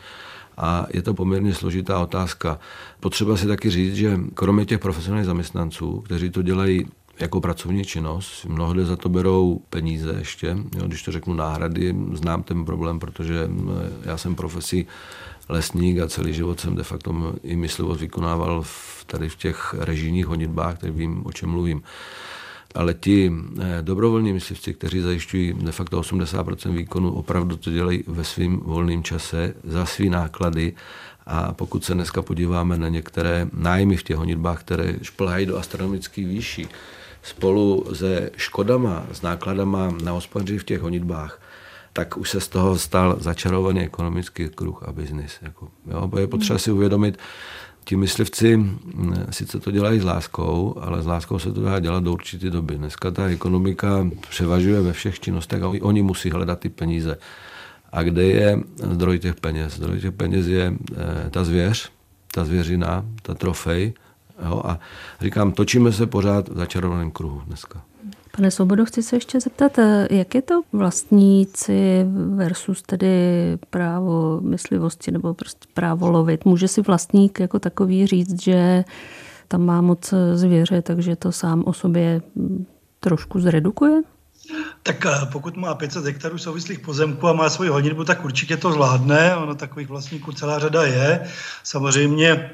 Speaker 4: A je to poměrně složitá otázka. Potřeba si taky říct, že kromě těch profesionálních zaměstnanců, kteří to dělají jako pracovní činnost. Mnohdy za to berou peníze ještě. Jo, když to řeknu náhrady, znám ten problém, protože já jsem profesí lesník a celý život jsem de facto i myslivost vykonával v, tady v těch režijních honitbách, tak vím, o čem mluvím. Ale ti eh, dobrovolní myslivci, kteří zajišťují de facto 80% výkonu, opravdu to dělají ve svém volném čase za svý náklady a pokud se dneska podíváme na některé nájmy v těch honitbách, které šplhají do astronomických výší, spolu se škodama, s nákladama na hospodaři v těch honitbách, tak už se z toho stal začarovaný ekonomický kruh a biznis. Jako, jo, je potřeba si uvědomit, ti myslivci sice to dělají s láskou, ale s láskou se to dá dělat do určité doby. Dneska ta ekonomika převažuje ve všech činnostech a oni musí hledat ty peníze. A kde je zdroj těch peněz? Zdroj těch peněz je e, ta zvěř, ta zvěřina, ta trofej. Jo? A říkám, točíme se pořád v začarovaném kruhu dneska.
Speaker 1: Pane Svobodo, chci se ještě zeptat, eh, jak je to vlastníci versus tedy právo myslivosti nebo prostě právo lovit? Může si vlastník jako takový říct, že tam má moc zvěře, takže to sám o sobě hm, trošku zredukuje?
Speaker 5: Tak eh, pokud má 500 hektarů souvislých pozemků a má svoji honitbu, tak určitě to zvládne. Ono takových vlastníků celá řada je. Samozřejmě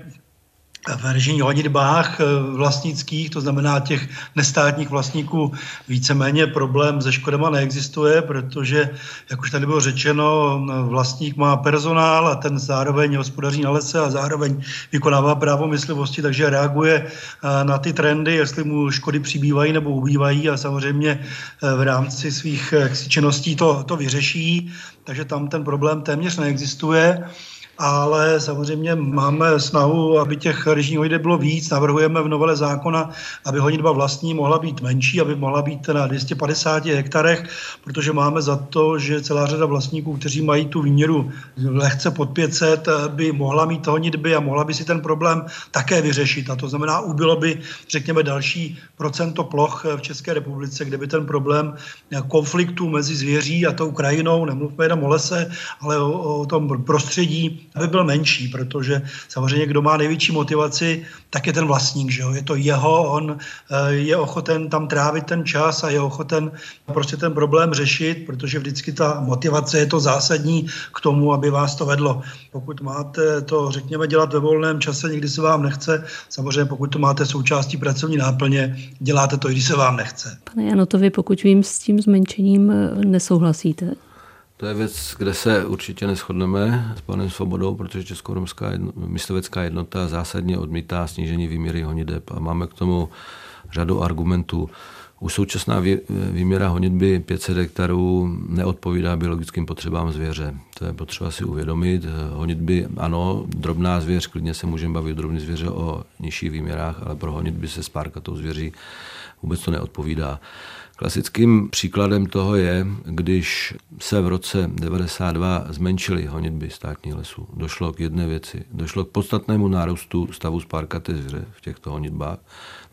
Speaker 5: v režimních honitbách eh, vlastnických, to znamená těch nestátních vlastníků, víceméně problém se škodama neexistuje, protože, jak už tady bylo řečeno, vlastník má personál a ten zároveň hospodaří na lese a zároveň vykonává právo myslivosti, takže reaguje eh, na ty trendy, jestli mu škody přibývají nebo ubývají a samozřejmě eh, v rámci svých činností to, to vyřeší, takže tam ten problém téměř neexistuje ale samozřejmě máme snahu, aby těch režimních honiteb bylo víc. Navrhujeme v novele zákona, aby honitba vlastní mohla být menší, aby mohla být na 250 hektarech, protože máme za to, že celá řada vlastníků, kteří mají tu výměru lehce pod 500, by mohla mít honitby a mohla by si ten problém také vyřešit. A to znamená, ubylo by, řekněme, další procento ploch v České republice, kde by ten problém konfliktu mezi zvěří a tou krajinou, nemluvme jenom o lese, ale o, o tom prostředí, aby byl menší, protože samozřejmě kdo má největší motivaci, tak je ten vlastník, že jo? je to jeho, on eh, je ochoten tam trávit ten čas a je ochoten prostě ten problém řešit, protože vždycky ta motivace je to zásadní k tomu, aby vás to vedlo. Pokud máte to, řekněme, dělat ve volném čase, někdy se vám nechce, samozřejmě pokud to máte součástí pracovní náplně, děláte to, i když se vám nechce.
Speaker 1: Pane Janotovi, pokud vím, s tím zmenšením eh, nesouhlasíte?
Speaker 4: To je věc, kde se určitě neschodneme s panem Svobodou, protože Českoromská myslivecká jednota zásadně odmítá snížení výměry honideb a máme k tomu řadu argumentů. Už současná výměra honitby 500 hektarů neodpovídá biologickým potřebám zvěře. To je potřeba si uvědomit. Honitby, ano, drobná zvěř, klidně se můžeme bavit o drobné zvěře o nižších výměrách, ale pro honitby se s párkatou zvěří vůbec to neodpovídá. Klasickým příkladem toho je, když se v roce 92 zmenšily honitby státních lesů. Došlo k jedné věci. Došlo k podstatnému nárůstu stavu spárkaté zvěře v těchto honitbách.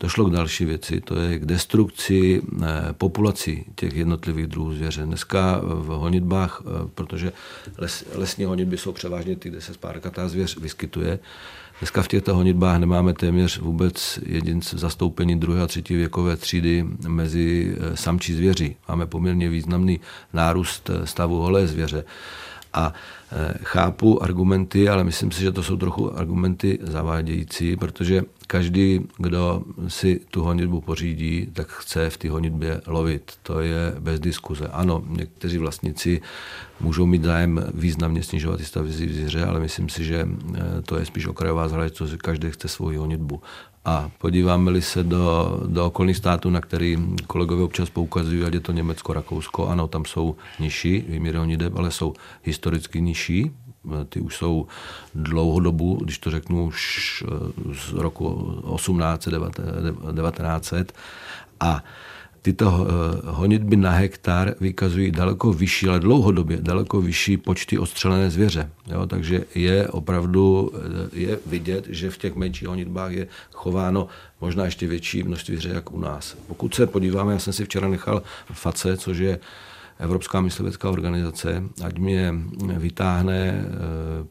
Speaker 4: Došlo k další věci, to je k destrukci eh, populací těch jednotlivých druhů zvěře. Dneska v honitbách, eh, protože les, lesní honitby jsou převážně ty, kde se spárkatá zvěř vyskytuje, Dneska v těchto honitbách nemáme téměř vůbec jedince zastoupení druhé a třetí věkové třídy mezi eh, samčí zvěři. Máme poměrně významný nárůst eh, stavu holé zvěře. A eh, chápu argumenty, ale myslím si, že to jsou trochu argumenty zavádějící, protože každý, kdo si tu honitbu pořídí, tak chce v té honitbě lovit. To je bez diskuze. Ano, někteří vlastníci můžou mít zájem významně snižovat stavy zvíře, ale myslím si, že eh, to je spíš okrajová záležitost, že každý chce svoji honitbu. A podíváme-li se do, do okolních států, na který kolegové občas poukazují, ať je to Německo, Rakousko, ano, tam jsou nižší výměry honiteb, ale jsou historicky nižší, ty už jsou dlouhodobu, když to řeknu už eh, z roku 18, 1900 a tyto eh, honitby na hektar vykazují daleko vyšší, ale dlouhodobě daleko vyšší počty ostřelené zvěře. Jo, takže je opravdu eh, je vidět, že v těch menších honitbách je chováno možná ještě větší množství zvěře, jak u nás. Pokud se podíváme, já jsem si včera nechal FACE, což je Evropská myslivecká organizace, ať mě vytáhne eh,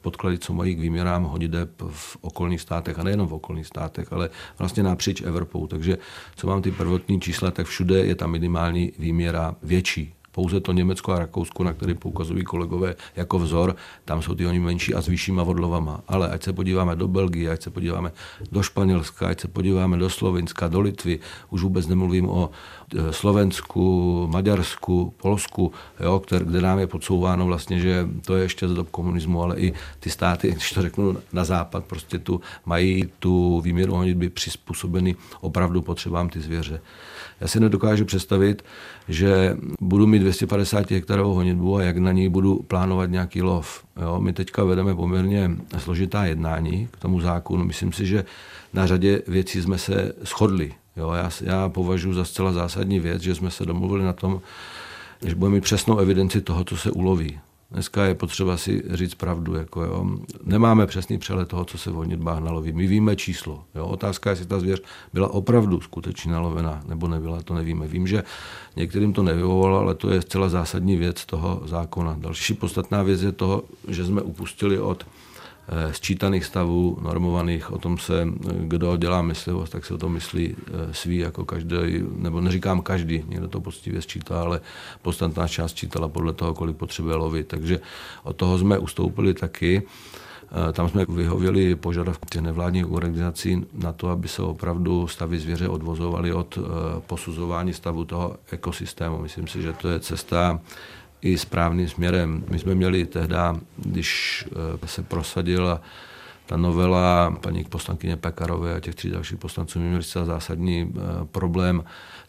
Speaker 4: podklady, co mají k výměrám honideb v okolních státech, a nejenom v okolních státech, ale vlastně napříč Evropou. Takže co mám ty prvotní čísla, tak všude je ta minimální výměra větší pouze to Německo a Rakousko, na které poukazují kolegové jako vzor, tam jsou ty oni menší a s vyššíma vodlovama. Ale ať se podíváme do Belgie, ať se podíváme do Španělska, ať se podíváme do Slovenska, do Litvy, už vůbec nemluvím o e, Slovensku, Maďarsku, Polsku, jo, které, kde nám je podsouváno vlastně, že to je ještě z dob komunismu, ale i ty státy, když to řeknu na západ, prostě tu mají tu výměru honitby přizpůsobeny opravdu potřebám ty zvěře. Já si nedokážu představit, že budu mít 250 hektarovou honitbu a jak na ní budu plánovat nějaký lov. Jo, my teďka vedeme poměrně složitá jednání k tomu zákonu. Myslím si, že na řadě věcí jsme se shodli. Jo, já, já považuji za zcela zásadní věc, že jsme se domluvili na tom, že budeme mít přesnou evidenci toho, co se uloví. Dneska je potřeba si říct pravdu. Jako jo. Nemáme přesný přehled toho, co se v honitbách naloví. My víme číslo. Jo. Otázka je, jestli ta zvěř byla opravdu skutečně nalovená, nebo nebyla, to nevíme. Vím, že některým to nevyhovovalo, ale to je zcela zásadní věc toho zákona. Další podstatná věc je toho, že jsme upustili od sčítaných stavů, normovaných, o tom se, kdo dělá myslivost, tak se o tom myslí eh, svý, jako každý, nebo neříkám každý, někdo to poctivě sčítá, ale podstatná část sčítala podle toho, kolik potřebuje lovit. Takže od toho jsme ustoupili taky. Tam jsme vyhověli požadavku těch nevládních organizací na to, aby se opravdu stavy zvěře odvozovaly od posuzování stavu toho ekosystému. Myslím si, že to je cesta i správným směrem. My jsme měli tehdy, když se prosadila ta novela paní poslankyně Pekarové a těch tří dalších poslanců měli zcela zásadní problém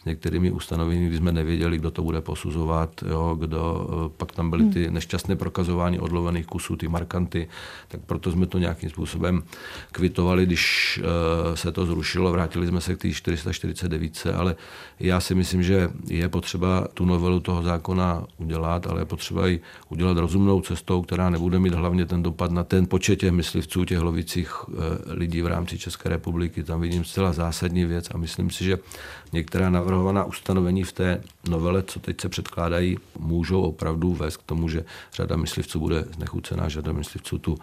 Speaker 4: některými ustanoveními, kdy jsme nevěděli, kdo to bude posuzovat, jo, kdo, eh, pak tam byly ty hmm. nešťastné prokazování odlovených kusů, ty markanty, tak proto jsme to nějakým způsobem kvitovali, když uh, se to zrušilo, vrátili jsme se k té 449, ale já si myslím, že je potřeba tu novelu toho zákona udělat, ale je potřeba ji udělat rozumnou cestou, která nebude mít hlavně ten dopad na ten počet těch myslivců, těch lovicích uh, lidí v rámci České republiky. Tam vidím zcela zásadní věc a myslím si, že některá navrhovaná ustanovení v té novele, co teď se předkládají, můžou opravdu vést k tomu, že řada myslivců bude znechucená, řada myslivců tu,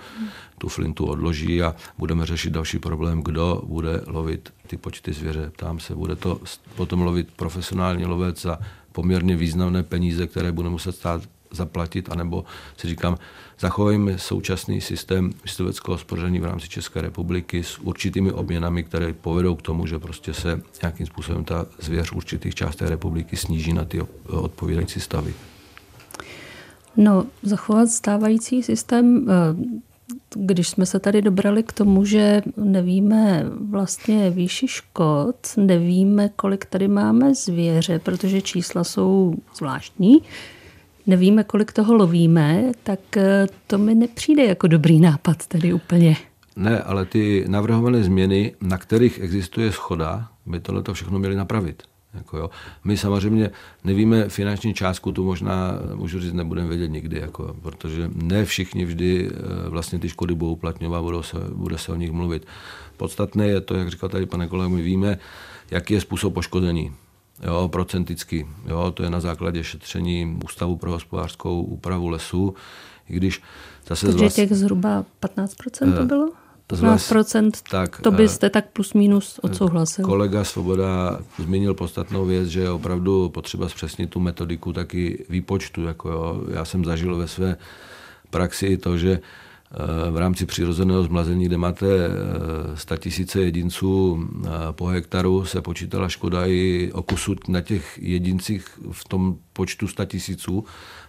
Speaker 4: tu flintu odloží a budeme řešit další problém, kdo bude lovit ty počty zvěře. Ptám se, bude to potom lovit profesionální lovec za poměrně významné peníze, které bude muset stát zaplatit, anebo si říkám, zachovejme současný systém mysliveckého hospodaření v rámci České republiky s určitými obměnami, které povedou k tomu, že prostě se nějakým způsobem ta zvěř určitých částí republiky sníží na ty odpovídající stavy.
Speaker 1: No, zachovat stávající systém, eh, když jsme se tady dobrali k tomu, že nevíme vlastně výši škod, nevíme, kolik tady máme zvěře, protože čísla jsou zvláštní, nevíme, kolik toho lovíme, tak eh, to mi nepřijde jako dobrý nápad tady úplně.
Speaker 4: Ne, ale ty navrhované změny, na kterých existuje schoda, by tohle to všechno měli napravit. Jako jo. My samozřejmě nevíme finanční částku, tu možná, můžu říct, nebudeme vědět nikdy, jako, protože ne všichni vždy eh, vlastně ty škody budou uplatňovat, budou se, bude se o nich mluvit. Podstatné je to, jak říkal tady pane kolega, my víme, jaký je způsob poškození jo, procenticky. Jo, to je na základě šetření Ústavu pro hospodářskou úpravu lesů. I když
Speaker 1: zase Takže vlast... těch zhruba 15% to eh, bylo? 15%, tak, to byste eh, tak plus minus odsouhlasil.
Speaker 4: Kolega Svoboda zmínil podstatnou věc, že je opravdu potřeba zpřesnit tu metodiku taky výpočtu. Jako jo. Já jsem zažil ve své praxi to, že v rámci přirozeného zmlazení, kde máte 100 eh, tisíce jedinců eh, po hektaru, se počítala škoda i o kusu na těch jedincích v tom počtu 100 tisíců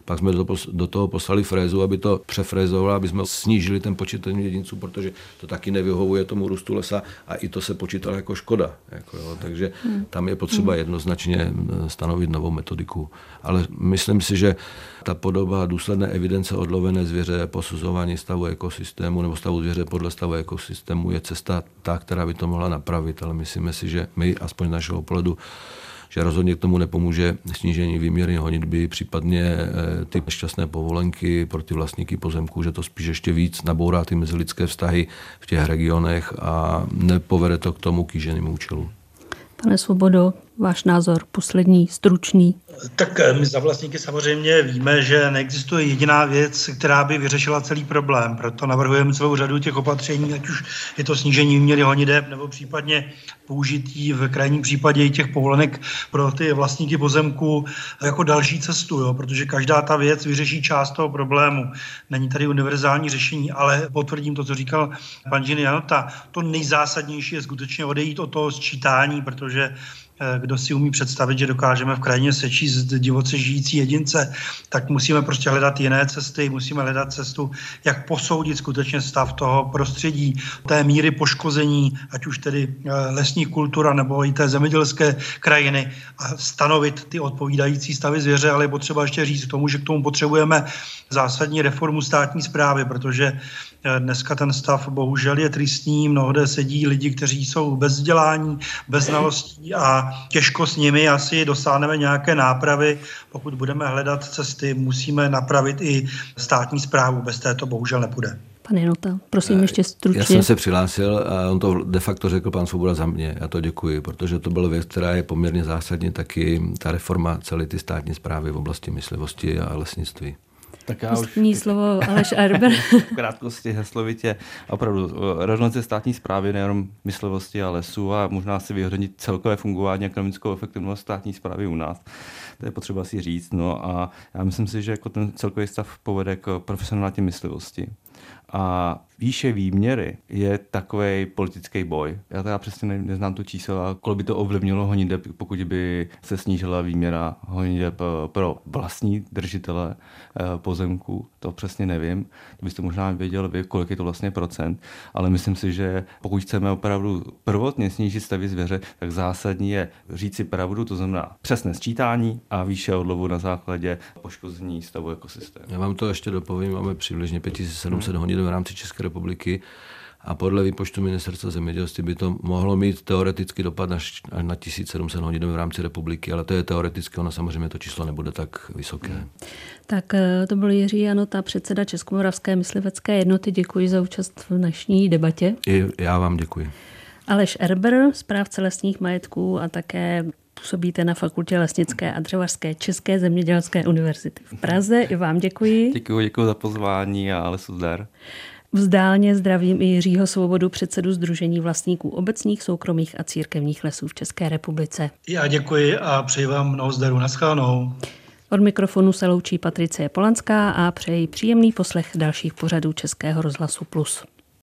Speaker 4: pak jsme do, do toho poslali frézu, aby to přefrézovalo, aby jsme snížili ten počet jedinců, protože to taky nevyhovuje tomu růstu lesa a i to se počítalo jako škoda. Jako jo. Takže hmm. tam je potřeba hmm. jednoznačně eh, stanovit novou metodiku. Ale myslím si, že ta podoba důsledné evidence odlovené zvěře, posuzování stavu ekosystému nebo stavu zvěře podle stavu ekosystému je cesta ta, která by to mohla napravit, ale myslíme si, že my, aspoň z našeho pohledu, že rozhodně k tomu nepomůže snížení výměry honitby, případně eh, ty šťastné povolenky pro ty vlastníky pozemků, že to spíš ještě víc nabourá ty mezilidské vztahy v těch regionech a nepovede to k tomu kýženým účelu.
Speaker 1: Pane Svobodo, váš názor poslední, stručný.
Speaker 5: Tak eh, my za vlastníky samozřejmě víme, že neexistuje jediná věc, která by vyřešila celý problém. Proto navrhujeme celou řadu těch opatření, ať už je to snížení výměry honideb nebo případně použití v krajním případě i těch povolenek pro ty vlastníky pozemku jako další cestu, jo? protože každá ta věc vyřeší část toho problému. Není tady univerzální řešení, ale potvrdím to, co říkal pan Žiny Janota. To nejzásadnější je skutečně odejít od toho sčítání, protože kdo si umí představit, že dokážeme v krajině sečíst divoce žijící jedince, tak musíme prostě hledat jiné cesty, musíme hledat cestu, jak posoudit skutečně stav toho prostředí, té míry poškození, ať už tedy eh, lesní kultura nebo i té zemědělské krajiny a stanovit ty odpovídající stavy zvěře, ale je potřeba ještě říct k tomu, že k tomu potřebujeme zásadní reformu státní zprávy, protože Eh, dneska ten stav bohužel je tristní, mnohde sedí lidi, kteří jsou bez vzdělání, bez znalostí a těžko s nimi asi dosáhneme nějaké nápravy. Pokud budeme hledat cesty, musíme napravit i státní zprávu, bez této bohužel nepůjde.
Speaker 1: Pane Nota, prosím ještě stručně.
Speaker 4: Já jsem se přihlásil a on to de facto řekl pan Svoboda za mě. Já to děkuji, protože to byla věc, která je poměrně zásadní, taky ta reforma celé ty státní zprávy v oblasti myslivosti a lesnictví.
Speaker 1: Tak já už... slovo Aleš Arber.
Speaker 3: v krátkosti heslovitě opravdu eh, rezonance státní zprávy, nejenom myslivosti a lesů a možná si vyhodnit celkové fungování ekonomickou efektivnost státní zprávy u nás. To je potřeba si říct. No a já myslím si, že jako ten celkový stav povede k profesionální myslivosti. A výše výměry je takový politický boj. Já teda přesně ne, neznám to číslo, a kolik by to ovlivnilo honideb, pokud by se snížila výměra honideb eh, pro vlastní držitele eh, pozemků. To přesně nevím. To byste možná věděl vy, kolik je to vlastně procent. Ale myslím si, že pokud chceme opravdu prvotně snížit stavy zvěře, tak zásadní je říci pravdu, to znamená přesné sčítání a výše odlovu na základě poškození stavu ekosystému.
Speaker 4: Já vám to ještě dopovím, máme přibližně 5700 hmm. honideb v rámci České republiky a podle výpočtu ministerstva zemědělství by to mohlo mít teoreticky dopad až na 1700 hodin v rámci republiky, ale to je teoreticky, ono samozřejmě to číslo nebude tak vysoké.
Speaker 1: Tak eh, to byl Jiří Janota, předseda Českomoravské myslivecké jednoty. Děkuji za účast v dnešní debatě.
Speaker 4: I já vám děkuji.
Speaker 1: Aleš Erber, správce lesních majetků a také působíte na Fakultě lesnické a dřevařské České zemědělské univerzity v Praze. I vám děkuji.
Speaker 3: Děkuji, děkuji za pozvání a lesu zdar.
Speaker 1: Vzdálně zdravím i Jiřího Svobodu, předsedu Združení vlastníků obecních, soukromých a církevních lesů v České republice.
Speaker 5: Já děkuji a přeji vám mnoho zdaru. Naschánou.
Speaker 1: Od mikrofonu se loučí Patricie Polanská a přeji příjemný poslech dalších pořadů Českého rozhlasu Plus.